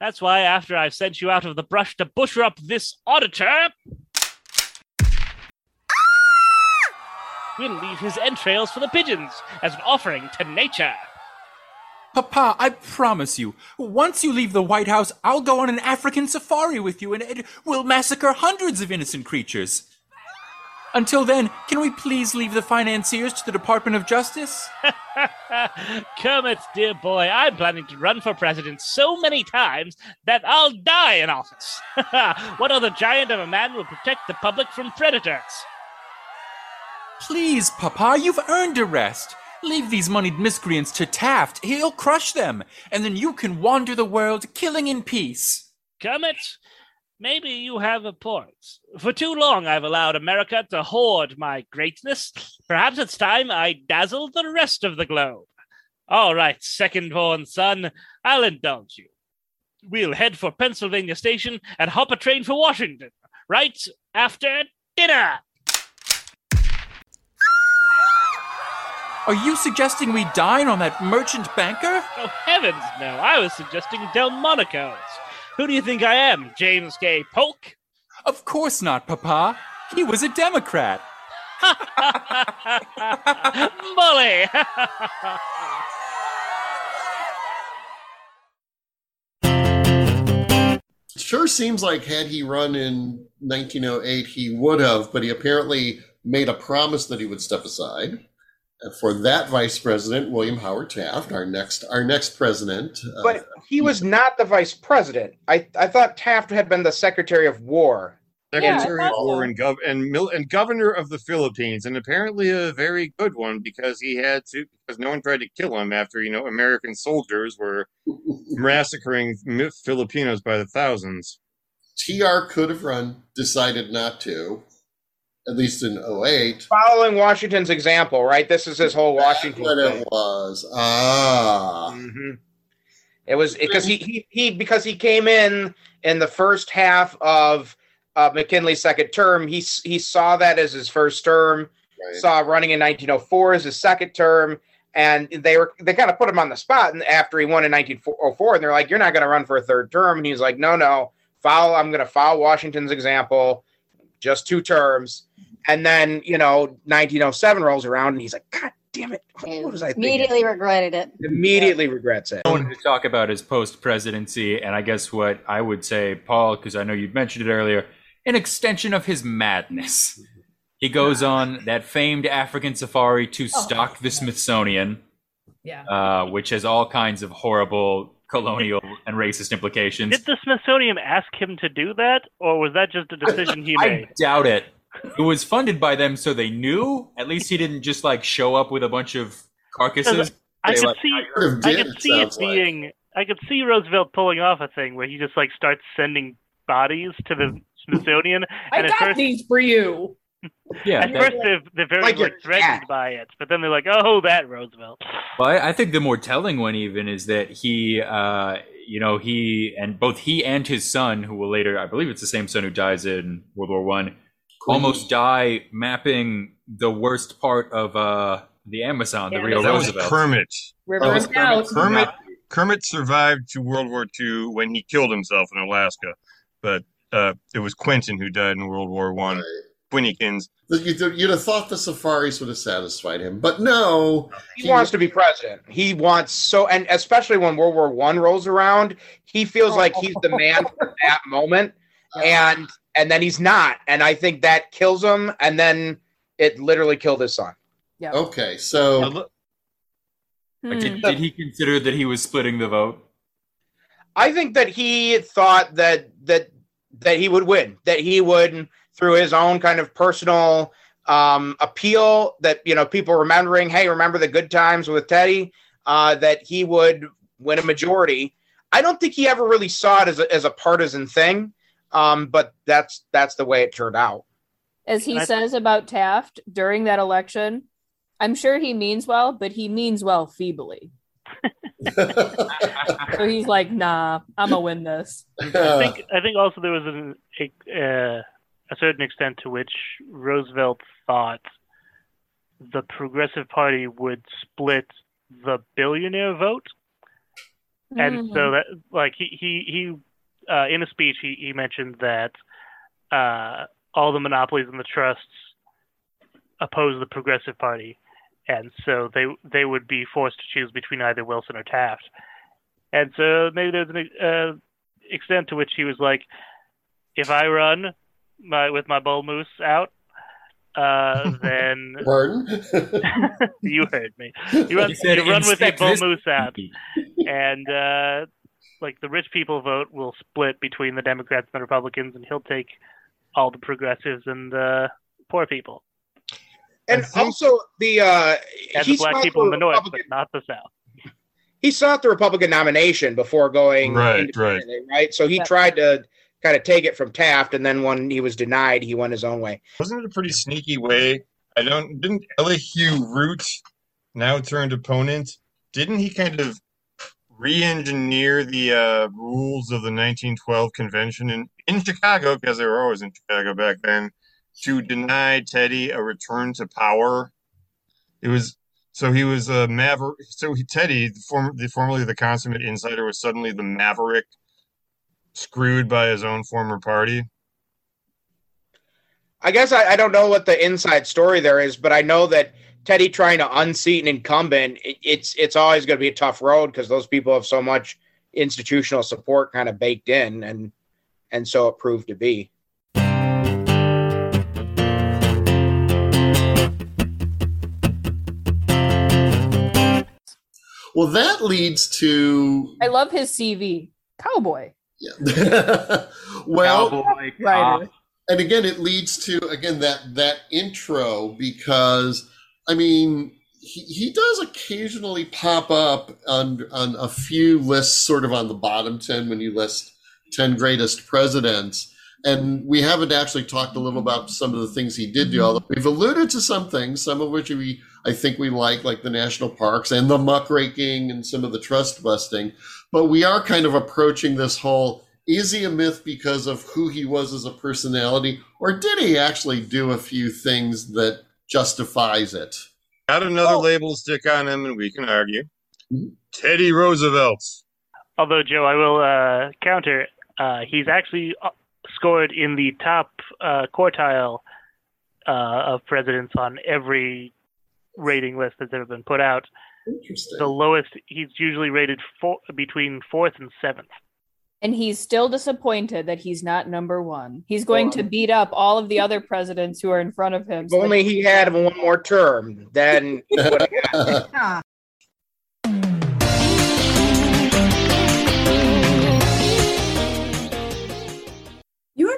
That's why, after I've sent you out of the brush to butcher up this auditor, we'll leave his entrails for the pigeons as an offering to nature. Papa, I promise you, once you leave the White House, I'll go on an African safari with you and we'll massacre hundreds of innocent creatures. Until then, can we please leave the financiers to the Department of Justice? Kermit, dear boy, I'm planning to run for president so many times that I'll die in office. what other giant of a man will protect the public from predators? Please, Papa, you've earned a rest. Leave these moneyed miscreants to Taft. He'll crush them, and then you can wander the world killing in peace. Kermit, maybe you have a point. For too long, I've allowed America to hoard my greatness. Perhaps it's time I dazzle the rest of the globe. All right, second born son, I'll indulge you. We'll head for Pennsylvania Station and hop a train for Washington, right after dinner. Are you suggesting we dine on that merchant banker? Oh, heavens, no. I was suggesting Delmonico's. Who do you think I am, James K. Polk? Of course not, Papa. He was a Democrat. Bully! Sure seems like had he run in 1908, he would have, but he apparently made a promise that he would step aside. For that vice president, William Howard Taft, our next our next president. uh, But he was not the vice president. I, I thought Taft had been the Secretary of War. Yeah, Secretary of War and, gov- and, mil- and governor of the Philippines, and apparently a very good one because he had to because no one tried to kill him after you know American soldiers were massacring Filipinos by the thousands. TR could have run, decided not to, at least in 08. Following Washington's example, right? This is his whole Washington What thing. it was. Ah. Mhm. It was because he, he he because he came in in the first half of uh, McKinley's second term. He he saw that as his first term. Right. Saw running in 1904 as his second term, and they were they kind of put him on the spot. And after he won in 1904, and they're like, "You're not going to run for a third term," and he's like, "No, no, follow. I'm going to follow Washington's example, just two terms." And then you know 1907 rolls around, and he's like, "God damn it! What, what was I thinking?" Immediately regretted it. Immediately regrets it. I wanted to talk about his post presidency, and I guess what I would say, Paul, because I know you mentioned it earlier, an extension of his madness. He goes on that famed African safari to stock the Smithsonian, Yeah. uh, which has all kinds of horrible colonial and racist implications. Did the Smithsonian ask him to do that, or was that just a decision he I made? doubt it. It was funded by them, so they knew. At least he didn't just like show up with a bunch of carcasses. I could like, see, Could have I could see it sounds like. being, I could see Roosevelt pulling off a thing where he just like starts sending bodies to the hmm. Smithsonian, I and at got first, these for you. Yeah, at first they're, they're very Like like, threatened cat. by it, but then they're like, oh, that Roosevelt. Well, I, I think the more telling one even is that he, uh, you know, he and both he and his son, who will later, I believe it's the same son who dies in World War One, almost die mapping the worst part of uh, the Amazon, the Yeah, Rio that was Roosevelt. Kermit. River Oh, and out. Kermit Kermit survived to World War II when he killed himself in Alaska, but uh, it was Quentin who died in World War One. Right. Quinnykins. You'd, you'd have thought the safaris would have satisfied him, but no. he wants to be president. He wants so, and especially when World War One rolls around, he feels like he's the man for that moment, and and then he's not, and I think that kills him, and then it literally killed his son. Yeah. Okay, so Like, did, Hmm. did he consider that he was splitting the vote? I think that he thought that that that he would win, that he would through his own kind of personal um, appeal, that you know people remembering, hey, remember the good times with Teddy, uh, that he would win a majority. I don't think he ever really saw it as a, as a partisan thing, um, but that's that's the way it turned out. As he I- says about Taft during that election, I'm sure he means well, but he means well feebly. So he's like, nah, I'm gonna win this. I think I think also there was an, a uh, a certain extent to which Roosevelt thought the Progressive Party would split the billionaire vote, and Mhm. so that like he he he uh, in a speech he he mentioned that uh, all the monopolies and the trusts oppose the Progressive Party, and so they they would be forced to choose between either Wilson or Taft, and so maybe there's an uh, extent to which he was like, if I run my with my bull moose out, uh, then Pardon? you heard me. You run, He said, you run with your bull moose out, and uh, like the rich people vote will split between the Democrats and the Republicans, and he'll take all the progressives and the poor people And I think- also the uh, and the black people in the north, Republican- but not the south. he sought the Republican nomination before going Right, independently, right? So he Yeah. tried to kind of take it from Taft, and then when he was denied, he went his own way. Wasn't it a pretty sneaky way? I don't didn't Elihu Root, now turned opponent, didn't he kind of re-engineer the uh, rules of the 1912 convention in, in Chicago because they were always in Chicago back then to deny Teddy a return to power. It was so he was a maverick. So he, Teddy, the, form, the formerly the consummate insider, was suddenly the maverick, screwed by his own former party. I guess I, I don't know what the inside story there is, but I know that Teddy trying to unseat an incumbent, it, it's it's always going to be a tough road because those people have so much institutional support kind of baked in, and and so it proved to be. Well, that leads to I love his CV. Cowboy. Yeah. well, Cowboy, Writer. cop. and again it leads to again that that intro because i mean he, he does occasionally pop up on on a few lists sort of on the bottom 10 when you list 10 greatest presidents and we haven't actually talked a little about some of the things he did do although we've alluded to some things some of which we i think we like like the national parks and the muckraking and some of the trust busting but we are kind of approaching this whole is he a myth because of who he was as a personality or did he actually do a few things that justifies it Got another Oh. label to stick on him, and we can argue. Mhm. Teddy Roosevelt. Although Joe, I will uh, counter. Uh, he's actually uh, scored in the top uh, quartile uh, of presidents on every rating list that's ever been put out. interesting The lowest, he's usually rated four, between fourth and seventh. And he's still disappointed that he's not number one. He's going to beat up all of the other presidents who are in front of him. If so only he had one more term, then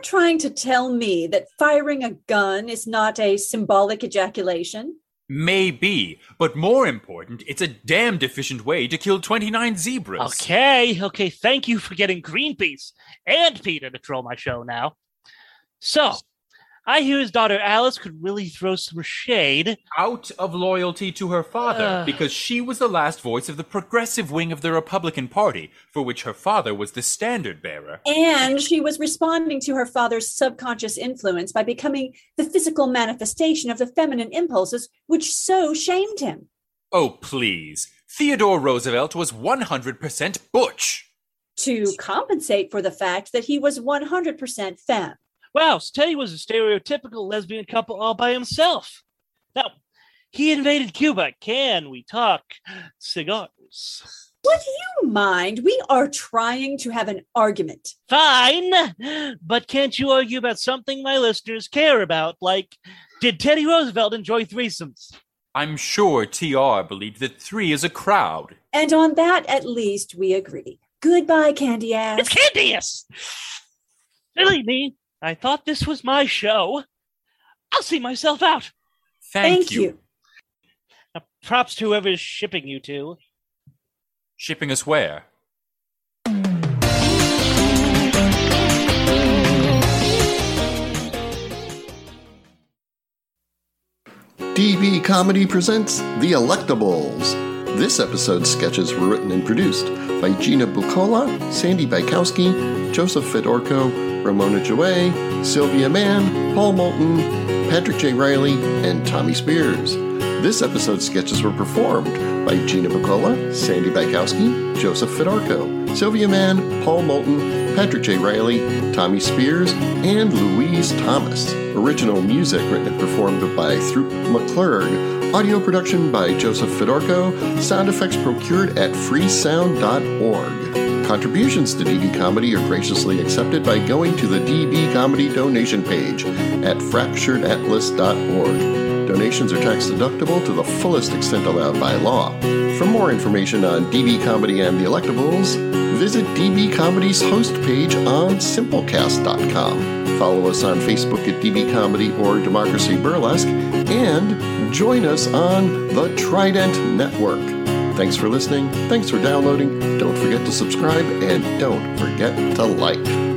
trying to tell me that firing a gun is not a symbolic ejaculation? Maybe, but more important, it's a damned efficient way to kill 29 zebras. Okay, okay. Thank you for getting Greenpeace and Peter to troll my show now. So, I hear his daughter Alice could really throw some shade. Out of loyalty to her father, Ugh. because she was the last voice of the progressive wing of the Republican Party, for which her father was the standard bearer. And she was responding to her father's subconscious influence by becoming the physical manifestation of the feminine impulses which so shamed him. Oh, please. Theodore Roosevelt was 100% butch. To compensate for the fact that he was 100% femme. Wow, so Teddy was a stereotypical lesbian couple all by himself. Now, he invaded Cuba. Can we talk cigars? Would you mind? We are trying to have an argument. Fine, but can't you argue about something my listeners care about, like did Teddy Roosevelt enjoy threesomes? I'm sure TR believed that three is a crowd. And on that, at least, we agree. Goodbye, candy ass. It's Candius! Silly me. I thought this was my show. I'll see myself out. Thank, Thank you. Now, props to whoever's shipping you two. Shipping us where? DB Comedy presents The Electables. This episode's sketches were written and produced by Gina Bucola, Sandy Bykowski, Joseph Fedorko, Ramona Joay, Sylvia Mann, Paul Moulton, Patrick J. Riley, and Tommy Spears. This episode's sketches were performed by Gina Bucola, Sandy Bykowski, Joseph Fedorko, Sylvia Mann, Paul Moulton, Patrick J. Riley, Tommy Spears, and Louise Thomas. Original music written and performed by Throop McClurg. Audio production by Joseph Fedorko. Sound effects procured at freesound.org. Contributions to DB Comedy are graciously accepted by going to the DB Comedy donation page at fracturedatlas.org. Donations are tax deductible to the fullest extent allowed by law. For more information on DB Comedy and the Electables, visit DB Comedy's host page on simplecast.com. Follow us on Facebook at DB Comedy or Democracy Burlesque, and join us on the Trident Network. Thanks for listening. Thanks for downloading. Don't forget to subscribe and don't forget to like.